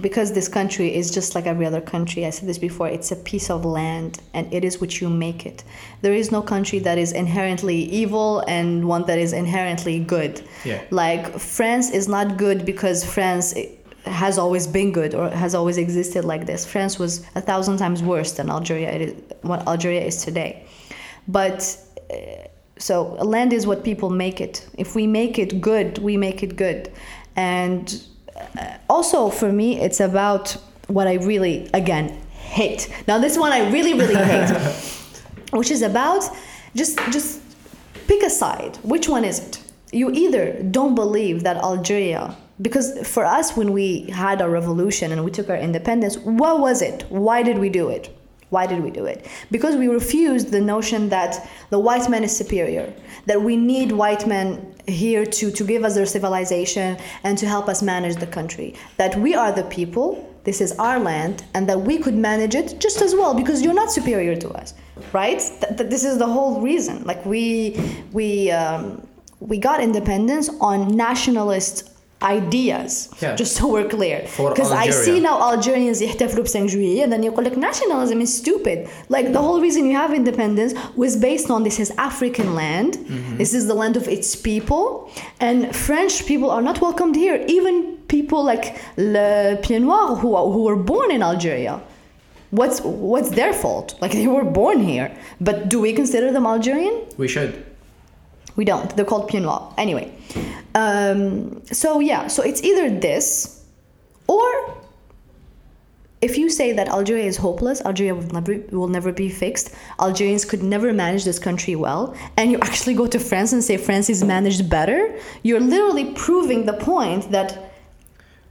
because this country is just like every other country, I said this before, it's a piece of land, and it is what you make it. There is no country that is inherently evil and one that is inherently good. Yeah. Like France is not good because France has always been good or has always existed like this. France was a thousand times worse than Algeria it is, what Algeria is today. But uh, so land is what people make it. If we make it good, we make it good. And uh, also for me, it's about what I really again hate. Now this one I really really hate, which is about just just pick a side. Which one is it? You either don't believe that Algeria, because for us, when we had our revolution and we took our independence, what was it? Why did we do it? Why did we do it? Because we refused the notion that the white man is superior, that we need white men here to, to give us their civilization and to help us manage the country, that we are the people, this is our land, and that we could manage it just as well because you're not superior to us, right? Th- th- this is the whole reason. Like we, we, um, we got independence on nationalist ideas Yeah. just so we're clear For because I Algeria. see now Algerians يحتفلوا ب 5 juillet and then يقول لك nationalism is stupid like the whole reason you have independence was based on this is African land Mm-hmm. this is the land of its people and French people are not welcomed here even people like le Pied Noir who, are- who were born in Algeria what's what's their fault like they were born here but do we consider them Algerian We should. we don't. They're called Pied Noir. Anyway, um, so yeah, so it's either this or if you say that Algeria is hopeless, Algeria will never will never be fixed. Algerians could never manage this country well, and you actually go to France and say France is managed better. You're literally proving the point that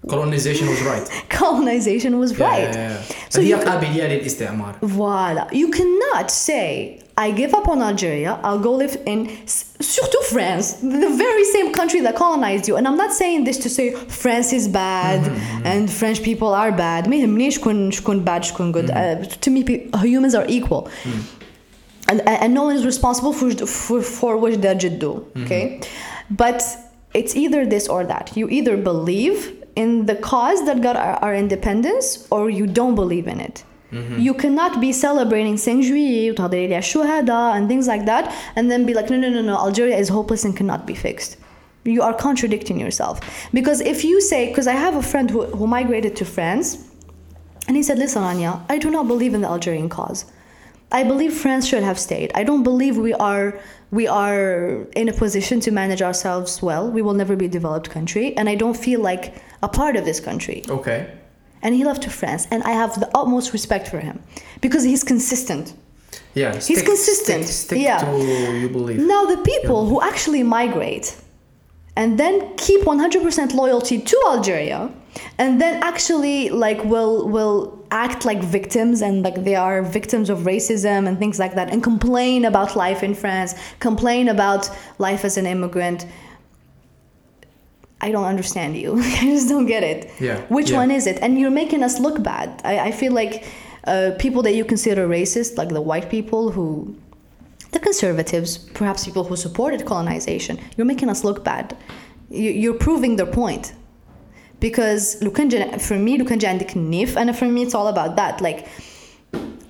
Colonization was right. colonization was right. Yeah, yeah, yeah. So هي you, قابلية للاستعمار. Voila. You cannot say, I give up on Algeria, I'll go live in, surtout France, the very same country that colonized you. And I'm not saying this to say France is bad and French people are bad. ما يهمنيش شكون شكون bad شكون good. Uh, to me, pe- humans are equal. And, and no one is responsible for, for, for what they did do. Okay? But it's either this or that. You either believe in the cause that got our, our independence or you don't believe in it. Mm-hmm. You cannot be celebrating Cinq Juillet and things like that and then be like, no, no, no, no, Algeria is hopeless and cannot be fixed. You are contradicting yourself. Because if you say, because I have a friend who, who migrated to France and he said, listen, Anya, I do not believe in the Algerian cause. I believe France should have stayed. I don't believe we are we are in a position to manage ourselves well. We will never be a developed country, and I don't feel like a part of this country. Okay. And he left to France, and I have the utmost respect for him because he's consistent. Yeah. He's stick- consistent. Stick, stick Yeah. to you believe. Now, the people who actually migrate and then keep 100% loyalty to Algeria and then actually like will will act like victims and like they are victims of racism and things like that and complain about life in France, complain about life as an immigrant. I don't understand you. I just don't get it. Yeah, Which yeah. one is it? And you're making us look bad. I, I feel like uh, people that you consider racist, like the white people who the conservatives, perhaps people who supported colonization, you're making us look bad. You- You're proving their point. Because لو كان جا- for me لو كان جا عندك النيف أنا for me it's all about that like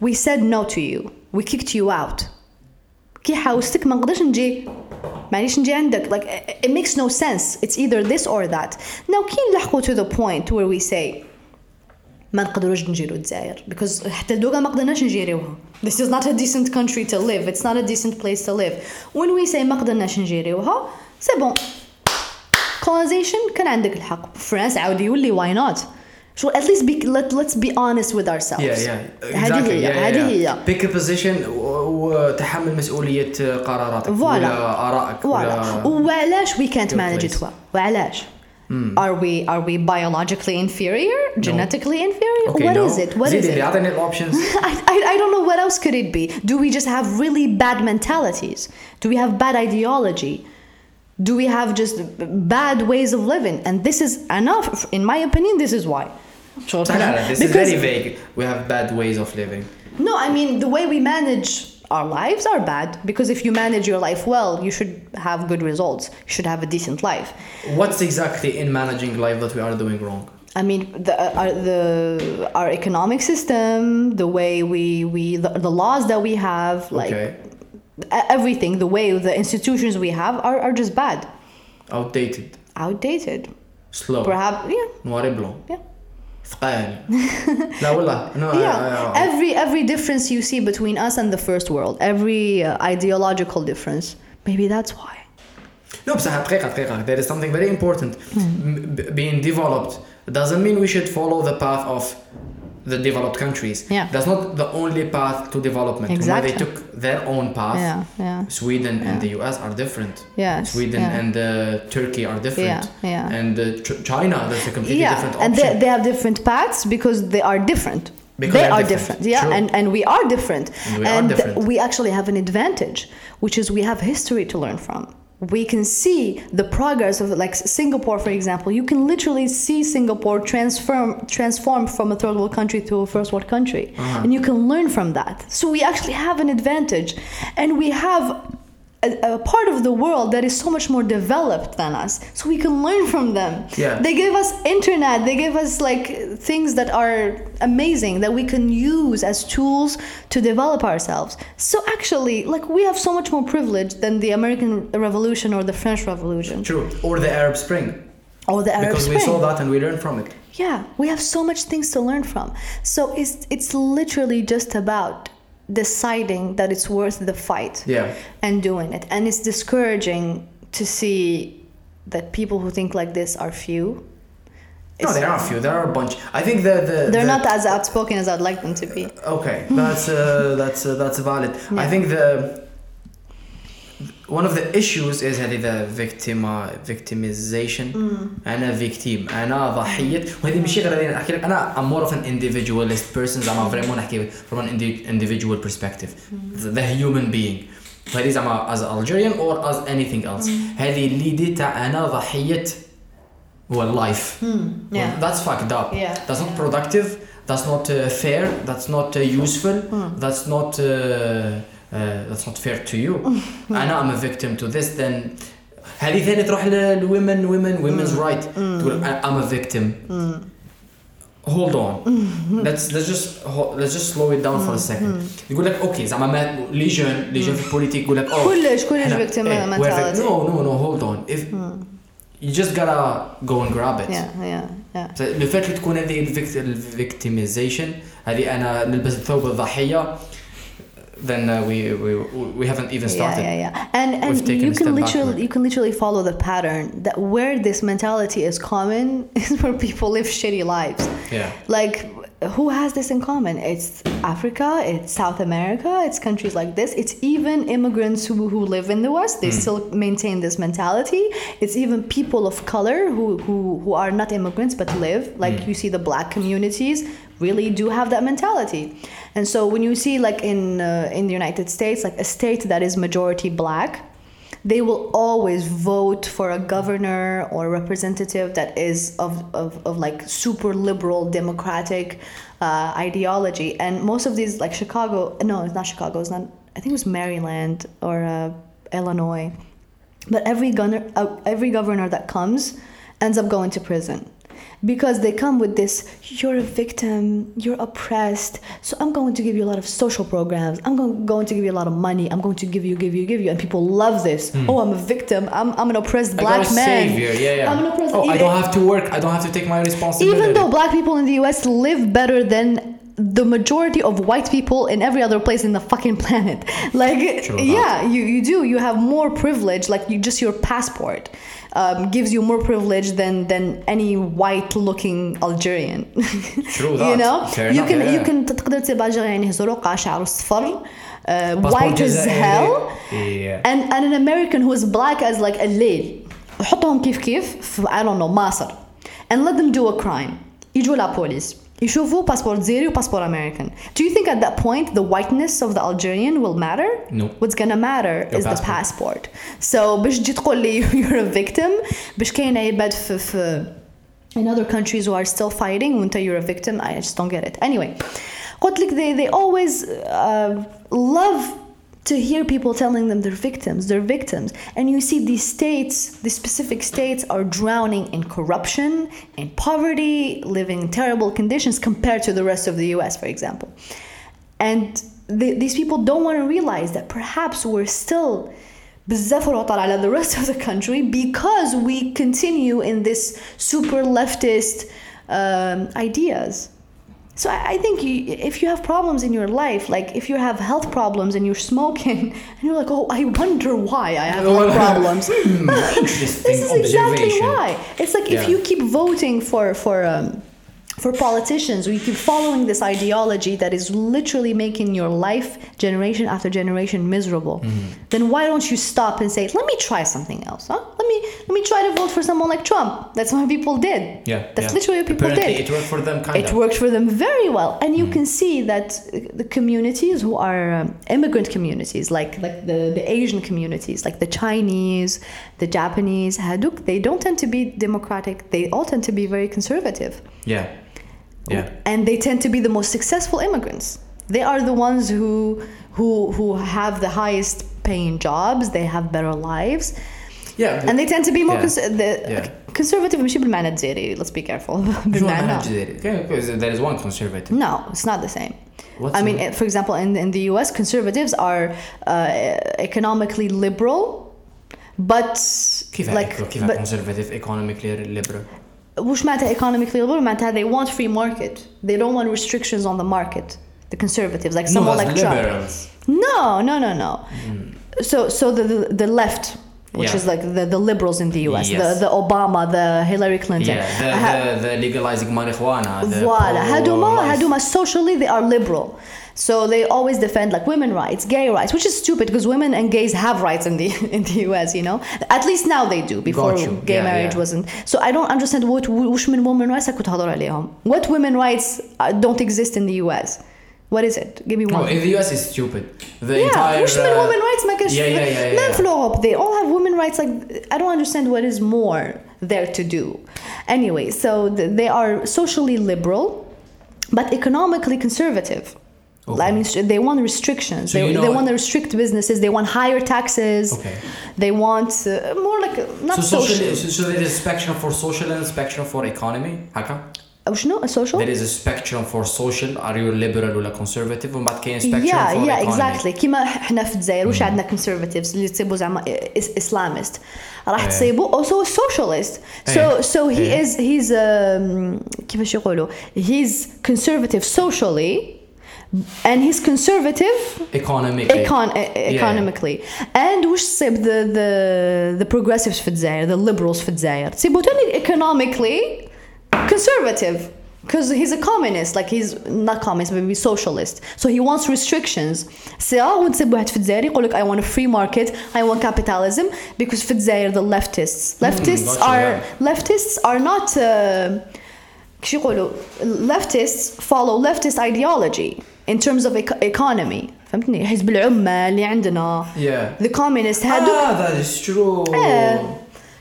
we said no to you we kicked you out كي حاوستك ما نقدرش نجي معليش نجي عندك like it- it makes no sense it's either this or that now كي نلحقوا to the point where we say ما نقدروش نجيرو الجزائر because حتى دوكا ما قدرناش نجيروها this is not a decent country to live it's not a decent place to live when we say ما قدرناش نجيروها c'est bon colonization كان عندك الحق فرنسا عاود يولي why not شو at least be, let, let's be honest with ourselves Yeah, yeah. هذه Exactly. هي Yeah, yeah, هذه yeah. هي Pick a position و- وتحمل مسؤولية قراراتك Voilà. ولا آرائك Voilà. ولا وعلاش we can't Your manage it place. well وعلاش are we are we biologically inferior genetically inferior mean, Okay, what no. is it? What is زيدي it? لي اعطيني الاوبشنز I, I, I don't know what else could it be. Do we just have really bad mentalities? Do we have bad ideology? do we have just bad ways of living? And this is enough. In my opinion this is why. This because, is very vague. We have bad ways of living. No i mean the way we manage our lives are bad because if you manage your life well you should have good results. You should have a decent life. What's exactly in managing life that we are doing wrong? I mean, the, uh, our, the, our economic system, the way we, we the, the laws that we have, like okay everything, the way the institutions we have are, are just bad, outdated outdated. slow Perhaps, yeah, noir et blanc yeah, ثقال لا والله no yeah. I- I- Every every difference you see between us and the first world, every uh, ideological difference, maybe that's why. No, بصح دقيقة دقيقة there is something very important M- b- being developed doesn't mean we should follow the path of the developed countries Yeah. that's not the only path to development Exactly. they took their own path Yeah, yeah, Sweden and the US are different yes. Sweden yeah. and uh, Turkey are different Yeah, yeah. and uh, Ch- China that's a completely yeah, different and option they, they have different paths because they are different. Because they they're different, different, yeah, true. and, and we are different. And we are different. we actually have an advantage, which is we have history to learn from. We can see the progress of like Singapore, for example. You can literally see Singapore transform transform from a third world country to a first world country, Uh-huh. and you can learn from that. So we actually have an advantage, and we have a, a part of the world that is so much more developed than us. So we can learn from them. Yeah. they give us internet. They give us like things that are amazing that we can use as tools to develop ourselves. So actually like we have so much more privilege than the american revolution or the french revolution. True. Or the Arab Spring. Or the arab because spring. we saw that and we learned from it. Yeah, we have so much things to learn from. So it's it's literally just about deciding that it's worth the fight Yeah. and doing it. And it's discouraging to see that people who think like this are few. no there are a few there are a bunch I think the, the They're the- not as outspoken as I'd like them to be. Okay, that's uh, that's uh, that's valid. I think the one of the issues is هذه the victim victimization انا victim انا ضحيه وهذه ماشي غير هذه احكي لك انا I'm more of an individualist person زعما فريمون نحكي from an indi- individual perspective the, the human being وهذه زعما as Algerian or as anything else هذه اللي تاع انا ضحيه هو life Yeah. Well, that's fucked up. Yeah. That's not productive. That's not uh, fair. That's not uh, useful. That's not uh, uh, that's not fair to you. أنا I'm a victim to this. Then هذه ثاني تروح للwomen women women's right. تقول I'm a victim. Hold on. let's let's just let's just slow it down for a second. يقول لك أوكي زعما ما لي جون لي جون في البوليتيك يقول لك oh كلش- كلش إيه, vic- mentality. No no no hold on. If you just gotta go and grab it. Yeah, yeah, yeah. لو فات اللي تكون هذه الفيكتيميزيشن هذه أنا نلبس ثوب الضحيه then uh, we, we we haven't even started Yeah, yeah, yeah. And and you can literally backward. you can literally follow the pattern that where this mentality is common is where people live shitty lives. yeah Like who has this in common? It's Africa, it's South America, it's countries like this. It's even immigrants who, who live in the West. They still maintain this mentality. It's even people of color who, who, who are not immigrants but live. Like you see the black communities really do have that mentality. And so when you see like in uh, in the United States, like a state that is majority black, they will always vote for a governor or representative that is of, of, of like super liberal democratic uh, ideology. And most of these like chicago no it's not chicago it's not i think it was maryland or uh, illinois. But every governor uh, every governor that comes ends up going to prison because they come with this you're a victim you're oppressed. So i'm going to give you a lot of social programs. I'm going, going to give you a lot of money. I'm going to give you give you give you. And people love this. Hmm. Oh i'm a victim. I'm, I'm an oppressed black man. savior yeah yeah. I'm an oppressed oh I don't have to work. I don't have to take my responsibility. Even though black people in the US live better than the majority of white people in every other place in the fucking planet. Like, True yeah, you, you do. You have more privilege. Like, you just your passport um, gives you more privilege than than any white-looking Algerian. True you that. know, Fair you enough, can yeah. you can تقدر تبقى ألجيريان زرقاء شعره صفر uh, Passport white as جزائري. hell yeah and, and an American who is black as like الليل وحطهم كيف كيف في I don't know مصر and let them do a crime يجوا la police يشوفوا باسبور جزيري وباسبور American. Do you think at that point the whiteness of the Algerian will matter? No. What's gonna matter Your is the passport. passport. So باش تجي تقول لي you're a victim باش كاين عباد في في in other countries who are still fighting وانت you're a victim I just don't get it. Anyway قلت لك they, they always uh, love to hear people telling them they're victims, they're victims. And you see these states, these specific states are drowning in corruption, in poverty, living in terrible conditions compared to the rest of the US, for example. And these people don't want to realize that perhaps we're still the rest of the country because we continue in this super leftist um, ideas. So I, I think you, if you have problems in your life, like if you have health problems and you're smoking, and you're like, oh, I wonder why I have health problems. This is exactly why. It's like if you keep voting for for um, for politicians, you keep following this ideology that is literally making your life generation after generation miserable, Mm-hmm. then why don't you stop and say, let me try something else? Huh? Let me let me try to vote for someone like Trump. That's what people did. Yeah. That's yeah. literally what people Apparently did. It worked for them kind It worked for them very well, and Mm. you can see that the communities who are um, immigrant communities, like like the, the Asian communities, like the Chinese, the Japanese, Haduk, they don't tend to be democratic. They all tend to be very conservative, Yeah. Yeah. and they tend to be the most successful immigrants. They are the ones who who who have the highest paying jobs. They have better lives, Yeah. and they tend to be more Yeah. cons- the, Yeah. conservative. ماشي بالمعنى الجزائري. Let's be careful. بالمعنى. Because there is one conservative. No, it's not the same. What's I mean, the- eh, for example, in, in the US, conservatives are uh, economically liberal, but كيف like, like, كيف but conservative economically liberal وش معناتها economically liberal؟ معناتها they want free market. They don't want restrictions on the market. The conservatives, like someone no, like that's Trump. liberals. No, no, no, no. So, so the, the the left, which Yeah. is like the, the liberals in the US, Yes. the the Obama, the Hillary Clinton. Yeah, the, Ha- the, the legalizing marijuana. The Voila. هادوما pro-life. هادوما socially they are liberal. So they always defend like women rights, gay rights, which is stupid because women and gays have rights in the in the US, you know. At least now they do. Before Got you. gay Yeah, marriage yeah. wasn't. So I don't understand what وش من women rights راكو تهضر عليهم. What women rights uh, don't exist in the US? What is it? Give me one. Oh, in the US, it's stupid. The yeah, entire, Russian uh, women rights mechanism. Yeah, yeah, yeah, yeah, men yeah. They all have women rights. Like I don't understand what is more there to do. Anyway, so they are socially liberal, but economically conservative. Okay. I mean, they want restrictions. So they, you know they want to restrict businesses. They want higher taxes. Okay. They want uh, more like uh, not so social. social. So there is a spectrum for social and a spectrum for economy. How come? وشنو a social? there is a spectrum for social are you liberal ولا conservative ومن بعد كاين spectrum yeah, for yeah, economy exactly. كيما احنا في الجزائر واش عندنا conservatives اللي تصيبوا زعما إس- Islamist راح إيه. تصيبوا also a socialist. So إيه. so he إيه. is he's um, كيفاش يقولوا he's conservative socially and he's conservative economic econ e- economically and وش تصيب the the the progressives في الجزائر the liberals في الجزائر تصيبوا تاني economically conservative because he's a communist like he's not communist but he's socialist so he wants restrictions ساعة ونسيب واحد في الجزائر يقول لك I want a free market I want capitalism because في الجزائر the leftists leftists gotcha, are yeah. leftists are not uh, كش يقولوا leftists follow leftist ideology in terms of eco- economy فهمتني حزب العمال اللي عندنا yeah the communist هادوك ah that is true إيه.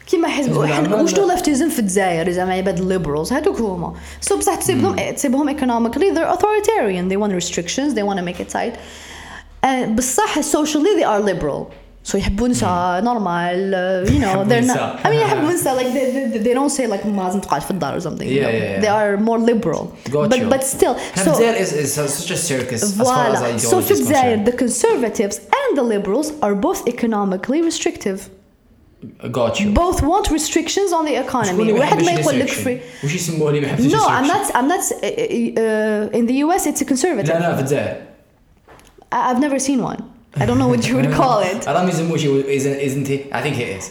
كيما حزب حزب حنا العمال وشنو لا. لفتيزم في الجزائر زعما عباد الليبرالز هادوك هما سو بصح تصيبهم تصيبهم economically they're authoritarian they want restrictions they want to make it tight uh, بصح socially they are liberal so يحبوا نساء نورمال uh, you know يحبوا they're not نساء. I mean يحبوا نساء like they, they, they don't say like ما لازم تقعد في الدار or something you Yeah, know. yeah, yeah. they are more liberal Got but you. but still so Habzair is, is such a circus as far as Voila. ideology So في is الجزائر concerned. the conservatives and the liberals are both economically restrictive got you both want restrictions on the economy شكون اللي ما واحد ما يحبش يقول لك restriction؟ free وش يسموه اللي ما يحبش No I'm restriction؟ not I'm not uh, uh, in the US it's a conservative لا لا في الجزائر I- I've never seen one I don't know what you would call it رامي زموشي isn't isn't he I think he is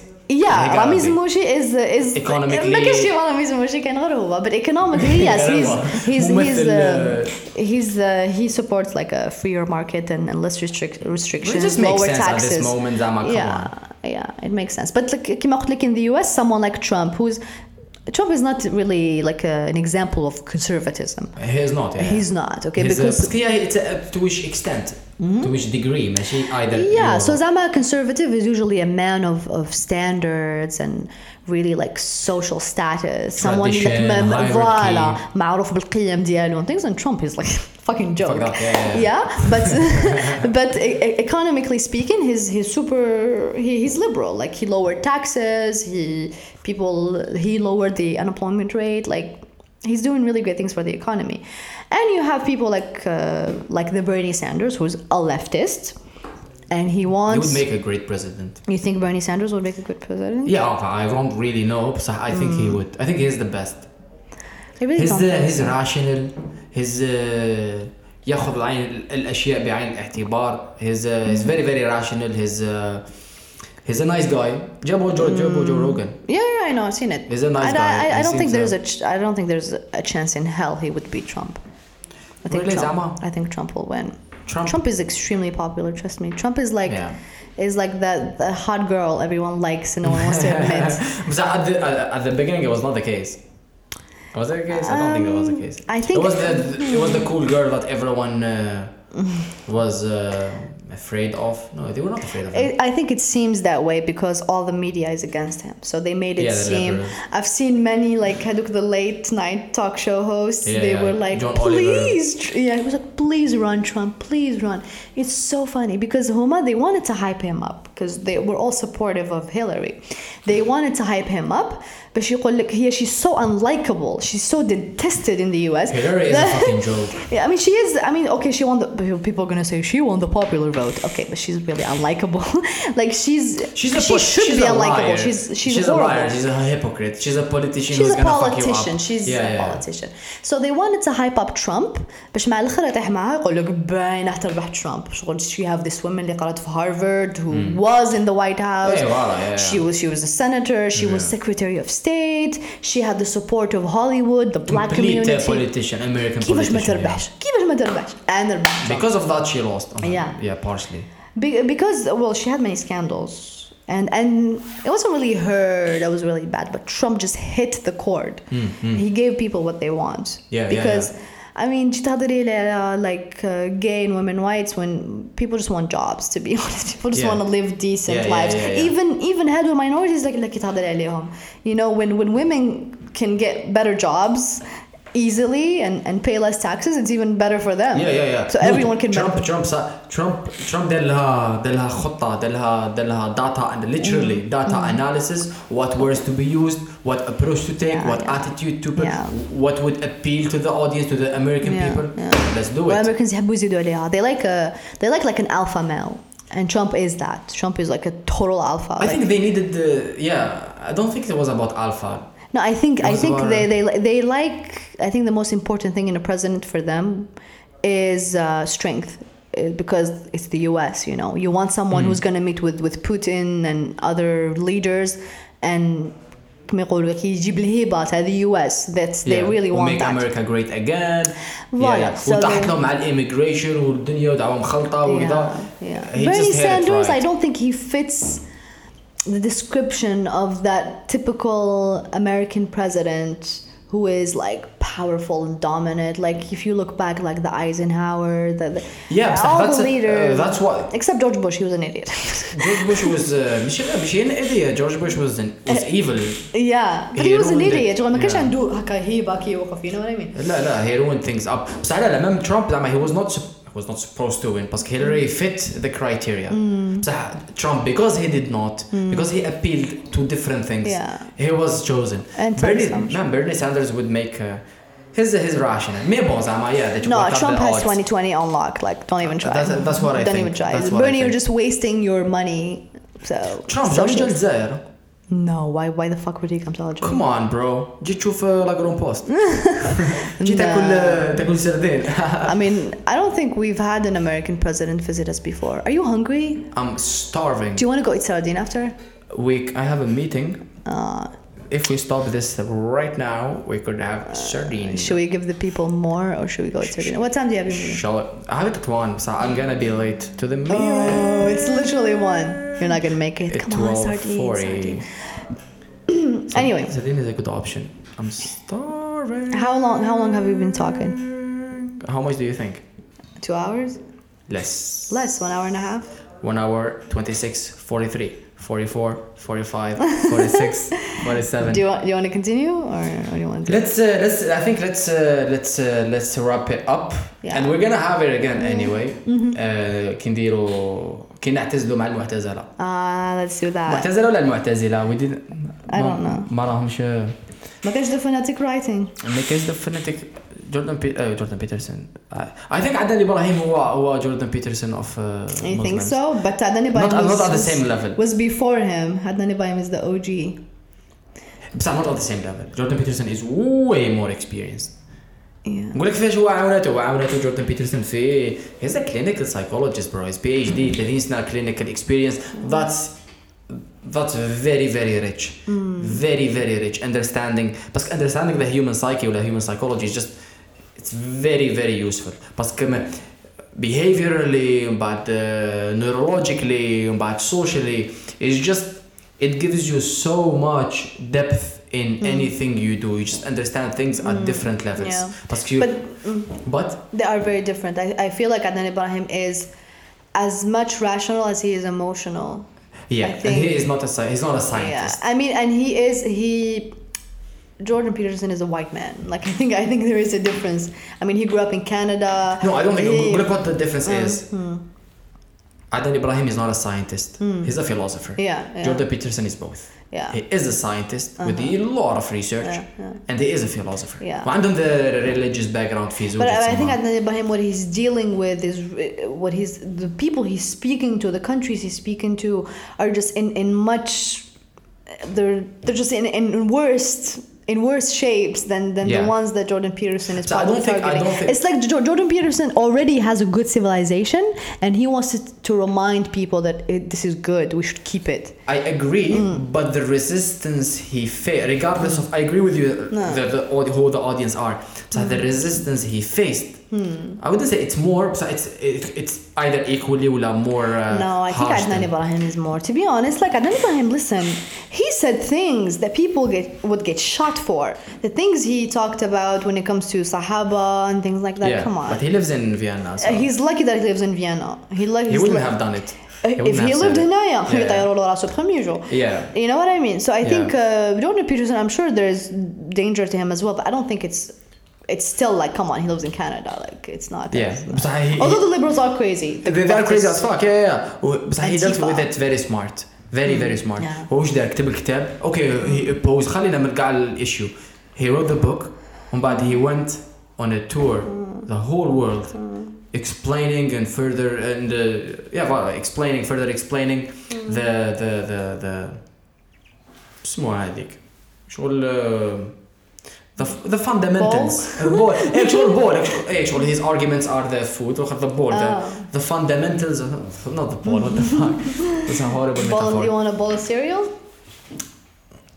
Yeah, He Rami gotta be. Zmouchi is is Economically- ما كاينش شي Rami Zmouchi كان غير هو but economically yes he's he's he's ممثل، uh, آه، he's uh, he supports like a freer market and, and less restrict It restrictions just makes lower sense at taxes this moment زعما come yeah on yeah it makes sense but like كيما قلت لك in the US someone like Trump who's Trump is not really like a, an example of conservatism. He is not. Yeah. He's not, okay? He's a- because Mm-hmm. yeah, it's a, to which extent, to which degree, ماشي either. yeah, you're- so Zama conservative is usually a man of, of standards and really like social status. Someone like Tradition, ما- hierarchy. فوالا معروف بالقيم ديالو and things and Trump is like fucking joke. Fuck that, yeah, yeah, yeah, but but e- e- economically speaking, he's he's super he, he's liberal. Like he lowered taxes, he people he lowered the unemployment rate, like he's doing really great things for the economy. And you have people like uh, like the Bernie Sanders who's a leftist and he he wants would make a great president. you think Bernie Sanders would make a good president? Yeah, I don't really know, but I think he would. I think he's the best. I really His don't think his so. rational, his uh, ياخذ العين الاشياء بعين الاعتبار. His uh, he's very very rational. His uh, he's a nice guy. جابوا جو جابوا جو روجن. Yeah, yeah, I know. I've seen it. He's a nice And guy. I, I, I He don't think seems there's a- a ch- I don't think there's a chance in hell he would beat Trump. I think Really, Trump. Zama? I think Trump will win. Trump. Trump is extremely popular. Trust me. Trump is like Yeah. is like that the hot girl everyone likes and no one wants to admit. But at the, uh, at the beginning, it was not the case. Was that the case? I don't think it was the Um, case. I think- it was the it was the cool girl that everyone uh, was uh, afraid of. No, they were not afraid of. Him. I think it seems that way because all the media is against him. So they made it Yeah, the seem. I've seen many like look the late night talk show hosts. Yeah, they yeah. were like, John please, tr- yeah, he was like, please run, Trump, please run. It's so funny because Huma they wanted to hype him up because they were all supportive of Hillary. They wanted to hype him up, but she like here she's so unlikable. She's so detested in the U.S. Hillary is a that- fucking joke. yeah, I mean, she is. I mean, okay, she won the. People are gonna say she won the popular vote. Okay, but she's really unlikable. like she's. She's a she pol- should she's be a unlikable. liar. She's she's, she's horrible. a liar. She's a hypocrite. She's a politician She's who's a gonna fuck you politician. up. She's yeah, a yeah. politician. So they wanted to hype up Trump باش مع الاخر يطيح معاها يقول لك باين راح تربح ترامب شغل she have this woman اللي قرأت في Harvard who was in the White House. Yeah, voilà, yeah, She yeah. was she was a senator. She was Yeah. Secretary of State. She had the support of Hollywood, the black Complete uh, community. politician, American كيفاش ما politician. تربحش؟ كيفاش ما تربحش؟ انا ربحت Trump. Because of that, she lost. Yeah. Yeah, partially. Be- because well she had many scandals and and it wasn't really her that was really bad but trump just hit the chord he gave people what they want Hmm, Yeah, yeah, because yeah. I mean, like uh, gay and women rights when people just want jobs. To be honest, people just yeah. want to live decent yeah, lives. Yeah, even even hetero minorities like like um, you know when when women can get better jobs easily and, and pay less taxes it's even better for them Yeah, yeah, yeah. so No, everyone can Trump, benefit. Trump, sa- Trump, Trump دار لها دار لها خطة دار لها دار لها data and literally Mm. data analysis what words to be used what approach to take Yeah, what yeah. attitude to put Yeah. what would appeal to the audience to the American Yeah, people yeah. let's do it والامريكانز يحبوا يزيدوا عليها they like a they like like an alpha male and Trump is that Trump is like a total alpha I like- think they needed the yeah I don't think it was about alpha no I think I was think about- they, they they like I think the most important thing in a president for them is uh, strength uh, because it's the US you know you want someone Mm. who's going to meet with with Putin and other leaders and كما يقولوا لك يجيب الهبة تاع the US that's they Yeah, really we'll want make that America great again Voilà, yeah, so وتحت they- لهم على الاميجريشن والدنيا ودعوة مخلطة وكذا Yeah, yeah. He Bernie just hit it the description of that typical American president who is like powerful and dominant. Like if you look back, like the Eisenhower, the, the Yeah, بصح all that's the a- leaders. uh, that's what Except George Bush, he was an idiot. George Bush was uh, مش مش an idiot George Bush was an, was evil yeah, but He he, was an ruined it. idiot. ما كانش Yeah. عنده هكا هيبة كي يوقف. You know what I mean? لا لا he ruined things up بس على لا ميم ترامب زعما he was not sup- was not supposed to win باسكو Hillary fit the criteria بصح Trump because he did not because he appealed to different things Yeah. he was chosen And Bernie some- man Bernie Sanders would make uh, his his rational مي bon زعما yeah that you No, work out Trump the has odds. 2020 on lock. Like, don't even try. That's- that's what I don't think. even try. That's what I Bernie, you're think. just wasting your money. So Trump جا socialist. الجزائر No, why why the fuck would he come to Algeria? come on bro جيت تشوف لاغرون بوست جيت تاكل تاكل سردين I mean, I don't think we've had an American president visit us before. Are you hungry? I'm starving Do you want to go eat sardine after? we I have a meeting Uh, if we stop this right now we could have sardines should we give the people more or should we go eat sardine? What time do you have your meeting? Shall I? I have it at one, so I'm gonna be late to the meeting. Oh, it's literally one. You're not going to make it. Come 12, on, sardine, 40. sardine. anyway. Sardine is a good option. I'm starving. How long? How long have we been talking? How much do you think? Two hours. Less. Less. One hour and a half. One hour, 26, 43, 44, 45, 46, 47. Do you want, do you want to continue or, or do you want to? Let's, uh, let's, I think let's, uh, let's, uh, let's wrap it up. Yeah. And we're going to have it again anyway. Mm-hmm. Uh, Kindiro كي نعتزلوا مع المعتزلة. Ah, let's do that. المعتزلة ولا المعتزلة؟ We didn't I don't know. ما راهمش ما كانش the phonetic writing. ما كاينش ذا فنتك جوردن بي... uh, جوردن بيترسون I think عدنان إبراهيم هو هو جوردن بيترسون of uh, You think Muslims. so? But Adnan Ibrahim Not, was, not at the same level. was before him. Adnan Ibrahim is the OG. بصح not at the same level. جوردن بيترسون is way more experienced. Yeah. نقول لك كيفاش هو عاونته هو عاونته جوردن بيترسون في he's a clinical psychologist bro he's PhD 30 سنة clinical experience that's that's very very rich very very rich understanding بس understanding the human psyche ولا human psychology is just it's very very useful باسكو ما- behaviorally ومن بعد uh, neurologically ومن بعد socially it's just it gives you so much depth in mm. anything you do you just understand things mm. at hmm. different levels yeah. You, but, mm. but they are very different I, I feel like Adnan Ibrahim is as much rational as he is emotional yeah and he is not a he's not a scientist yeah. I mean and he is he Jordan Peterson is a white man. Like I think I think there is a difference. I mean, he grew up in Canada. No, I don't know. Look what the difference mm, is. Hmm. Adnan Adan Ibrahim is not a scientist. Mm. He's a philosopher. Yeah, yeah, Jordan Peterson is both Yeah. he is a scientist with a lot of research Yeah, yeah. and he is a philosopher Yeah. وعندهم the religious background في زوج But I, I think تسمى. Adnan Ibrahim, what he's dealing with is uh, what he's the people he's speaking to, the countries he's speaking to, are just in in much. They're they're just in in worst in worse shapes than than the Yeah. ones that Jordan Peterson is So I probably don't think- I targeting. don't think- it's like Jo- Jordan Peterson already has a good civilization, and he wants to, to remind people that it, this is good. We should keep it. I agree, Mm. but the resistance he faced, regardless of, I agree with you, No. the, the, who the audience are, but the resistance he faced, I wouldn't say it's more, but it's it, it's either equally or more. Uh, No, I think harsh Adnan than- Ibrahim is more. To be honest, like Adnan Ibrahim, listen, he said things that people get would get shot for. The things he talked about when it comes to Sahaba and things like that. Yeah, Come on. but he lives in Vienna, so Uh, he's lucky that he lives in Vienna. He, li- he he's wouldn't lu- have done it. Uh, if wouldn't he have lived said it. هنايا Yeah. يطيروا له راسه premier jour. Yeah. You know what I mean? So I Yeah. think uh, Jordan Peterson, I'm sure there's danger to him as well, but I don't think it's it's still like come on, he lives in Canada. Like it's not. Yeah, as- but he- although the liberals are crazy. They, they are crazy as fuck, yeah, yeah. و- But he dealt Antifa. with it very smart. Very, very smart. Yeah. هو وش دار كتب الكتاب اوكي he opposed خلينا من كاع الايشيو he wrote the book ومن بعد he went on a tour the whole world explaining and further and uh, yeah well, explaining further explaining the the the the اسمه هذيك شغل uh, the, the fundamentals Balls? ball ايه شغل ball ايه شغل his arguments are the food واخذ the ball the, Ah. the fundamentals of, not the ball what the fuck that's a horrible Bowl, metaphor you want a bowl of cereal?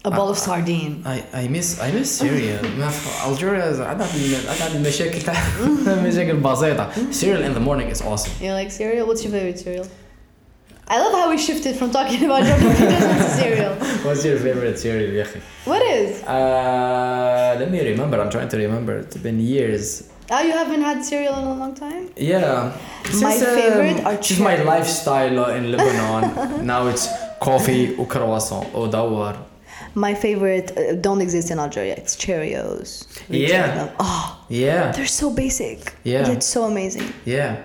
A bowl of sardine. I I miss I miss Syria. ما في- Algeria is- عندها عندها المشاكل تاع مشاكل بسيطة. Cereal in the morning is awesome. You like cereal? What's your favorite cereal? I love how we shifted from talking about Jordan Peterson to cereal. What's your favorite cereal, Yahi? What is? Uh, let me remember. I'm trying to remember. It's been years. Oh, you haven't had cereal in a long time? Yeah. Um, since, my favorite um, are my lifestyle in Lebanon. now it's coffee or croissant or dawar. My favorite uh, don't exist in Algeria. It's Cheerios. Yeah. Oh. Yeah. They're so basic. Yeah. It's so amazing. Yeah.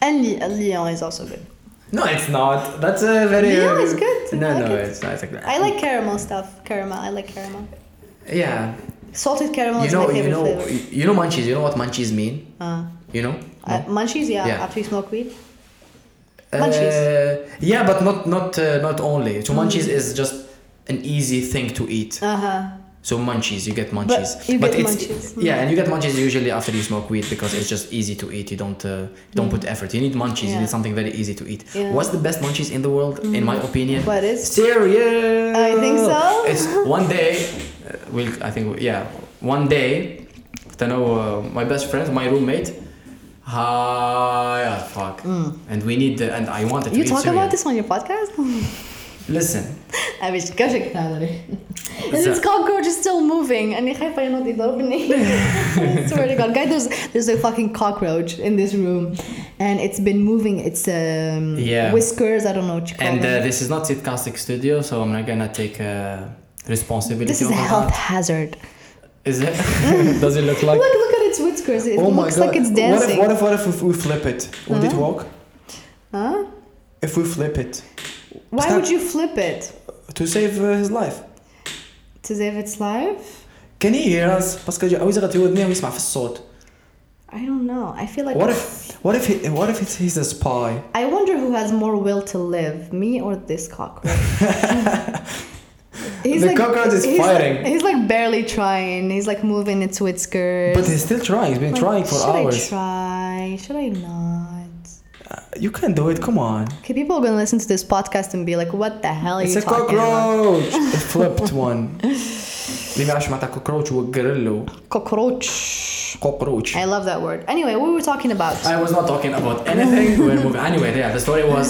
And Lion is also good. No, it's not. That's a very. Lion is good. No, I like no, it. it's not. It's like I like caramel stuff. Caramel. I like caramel. Yeah. Salted caramel You is know, you know, flavor. you know munchies. You know what munchies mean? Uh, You know? uh, munchies, yeah, Yeah. After you smoke weed. munchies. Uh, yeah, but not not uh, not only. So munchies is just an easy thing to eat. Uh huh. So munchies, you get munchies. you get it's, munchies. Yeah, and you get munchies usually after you smoke weed because it's just easy to eat. You don't uh, don't put effort. You need munchies. You Mm. Need something very easy to eat. Yeah. What's the best munchies in the world, in my opinion? What is? Cereal. I think so. It's one day. Uh, we'll, I think yeah. One day, I know uh, my best friend, my roommate. Hi, ah, fuck. And we need the, and I wanted to Mm. You eat talk cereal. about this on your podcast? Listen. Heb je keuze gedaan En this cockroach is still moving. and if I not it die lopen. I swear to God. Guys, there's, there's a fucking cockroach in this room. And it's been moving its um, yeah. whiskers. I don't know what you call And uh, this is not Sitcastic Studio, so I'm not gonna take uh, responsibility This is a health that. hazard. Is it? Does it look like... Look, look at its whiskers. It oh looks like it's dancing. What if, what if, what if we flip it? Would huh? it walk? Huh? If we flip it. Why Stop. would you flip it? to save uh, his life. To save its life? Can he hear us? باسكو جا- عاوز يغطي ودنيه ويسمع في الصوت. I don't know. I feel like What if what if he, what if it's, he's a spy? I wonder who has more will to live, me or this cockroach. he's The cockroach is he's fighting. Like, he's like barely trying. He's like moving its whiskers. But he's still trying. He's been Like, trying for should hours. I try? Should I not? You can do it. Come on. Okay, people are gonna listen to this podcast and be like, "What the hell are It's you a talking about?" cockroach. a flipped one. اللي ما يعرفش معناتها كوكروتش هو جريلو Cockroach. cockroach. I love that word. Anyway, what were we talking about? I was not talking about anything we're moving anyway yeah the story was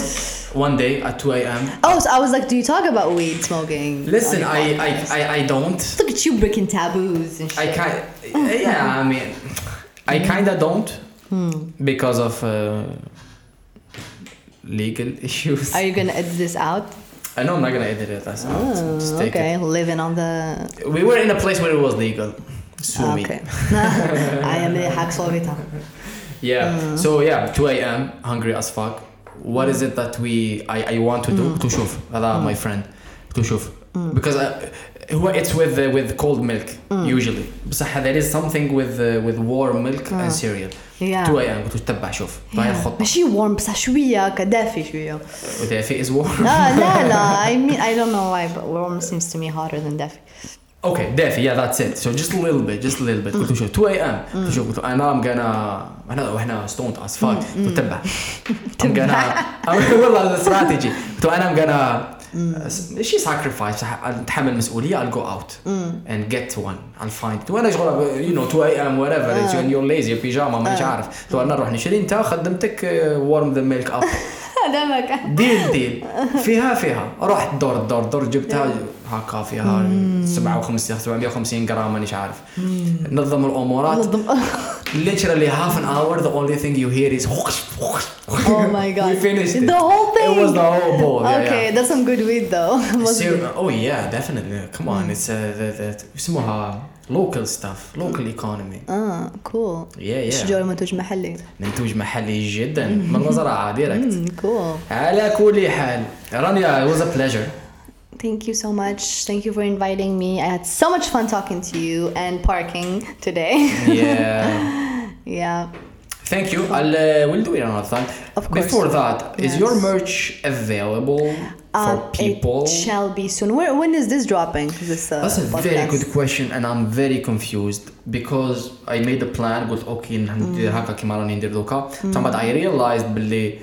one day at 2 a.m oh, so I was like, "Do you talk about weed smoking?" listen on I, your I, podcast? I I don't look at you breaking taboos and shit. I kind yeah I mean I kind of don't because of uh, legal issues. Are you gonna edit this out? Uh, I know I'm not gonna edit it. That's oh, out. Just okay, it. living on the. We were in a place where it was legal. Sue ah, okay. I am a hacksaw Yeah. Mm. So yeah, 2 a.m. hungry as fuck. What mm. is it that we I, I want to do? Mm. To shuf. Allah, mm. my friend. To shuf. Mm. Because uh, I, it's with uh, with cold milk mm. usually. But there is something with uh, with warm milk and cereal. توعي يعني قلت تبع شوف. هاي الخطه ماشي وارم بس شوية كدافي شوية. دافي از warm. لا لا لا. اي مين اي دونت نو واي but warm seems to me hotter than دافي أوكي دافي يا ذاتس ات سو جست ليتل بيت جست ليتل بيت قلت شوف 2 اي ام شوف قلت أنا ام غانا أنا وإحنا ستوند از فاك تتبع ام غانا والله الاستراتيجي قلت أنا ام غانا شي sacrifice اتحمل مسؤولية I'll go out and get one. I'll find وأنا شغل you know 2 a.m whatever it's when you're lazy بيجاما مانيش عارف. قلت له أنا نروح نشري أنت خدمتك uh, warm the milk up. هذا ما كان. ديل ديل فيها فيها. رحت دور دور دور جبتها. هكا فيها 57 750 جرام مانيش عارف نظم الامورات literally half an hour the only thing you hear is Oh my god. we finished it. The whole thing. it was the whole bowl Okay, yeah. that's some good weed though. Ser- oh yeah definitely come on it's uh, the, the يسموها local stuff local economy آه cool. yeah yeah شجار منتوج محلي. منتوج محلي جدا من ديركت Mm, cool. على كل حال رانيا it was a pleasure Thank you so much. Thank you for inviting me. I had so much fun talking to you and parking today. yeah yeah. Thank you. I'll uh, we'll do it another time. Of course. Before that, is Yes. your merch available for Um, people? It shall be soon. Where, when is this dropping? This uh, That's a very podcast? good question, and I'm very confused because I made a plan. قلت اوكي ندير هكا كيما راني ندير دوكا. بعد I realized باللي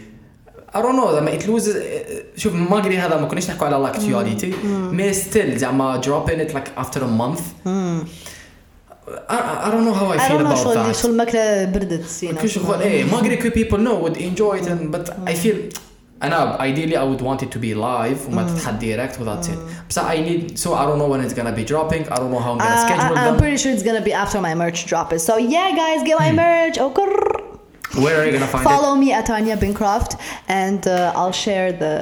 I don't know زعما it loses شوف ماغري هذا ما كناش نحكوا على لاكتواليتي مي ستيل زعما dropping it like after a month. I, I don't know how I I feel don't know about شو that. شو الماكلة بردت you know. كل شغل ايه ما ادري كل people know would enjoy it and but I feel انا ideally I would want it to be live وما تتحط direct without it بس I need so I don't know when it's gonna be dropping I don't know how I'm gonna Uh, schedule I, I'm them pretty sure it's gonna be after my merch drop is. So yeah, guys, get my merch. Oh, grrr. where are you gonna find Follow me at Tanya Bincroft, and uh, I'll share the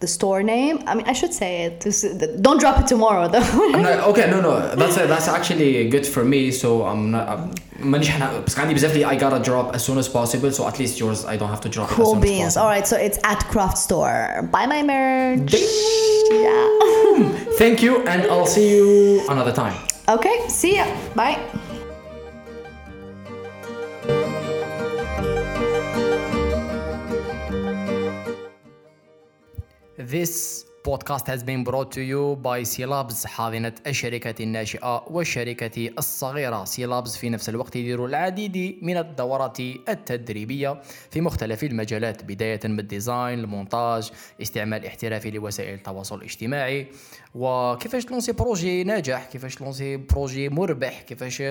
the store name. I mean, I should say it. This, don't drop it tomorrow, though. it I'm not, okay no no that's that's actually good for me so I'm not I'm- مانيش حنا بس عندي بزاف لي I gotta drop as soon as possible so at least yours I don't have to drop it as cool soon as beans. possible. All right, so it's at Craft Store. Buy my merch. Yeah. thank you and I'll see you another time Okay. See ya. Bye. This podcast has been brought to you by سيلابز حاضنة الشركة الناشئة والشركة الصغيرة. سيلابز في نفس الوقت يدير العديد من الدورات التدريبية في مختلف المجالات بداية من الديزاين المونتاج استعمال احترافي لوسائل التواصل الاجتماعي. وكيفاش تلونسي بروجي ناجح؟ كيفاش تلونسي بروجي مربح؟ كيفاش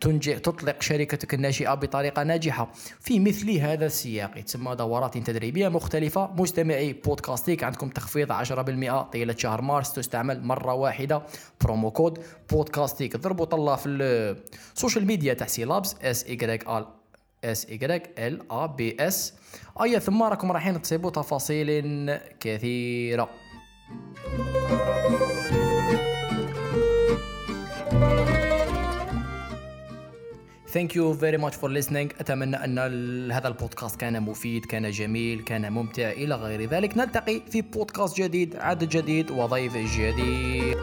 تنجح تطلق شركتك الناشئة بطريقة ناجحة؟ في مثل هذا السياق. تسمى دورات تدريبية مختلفة. مستمعي بودكاستيك عندكم تخفيض 10% طيلة شهر مارس. تستعمل مرة واحدة برومو كود بودكاستيك. ضربوا طلة في السوشيال ميديا تاع سي لابس اس اي اس اي ال ا بي اس أيا ثم راكم رايحين تصيبوا تفاصيل كثيرة. ثانك يو فيري ماتش فور listening. أتمنى أن هذا البودكاست كان مفيد كان جميل كان ممتع. إلى غير ذلك نلتقي في بودكاست جديد عدد جديد وضيف جديد.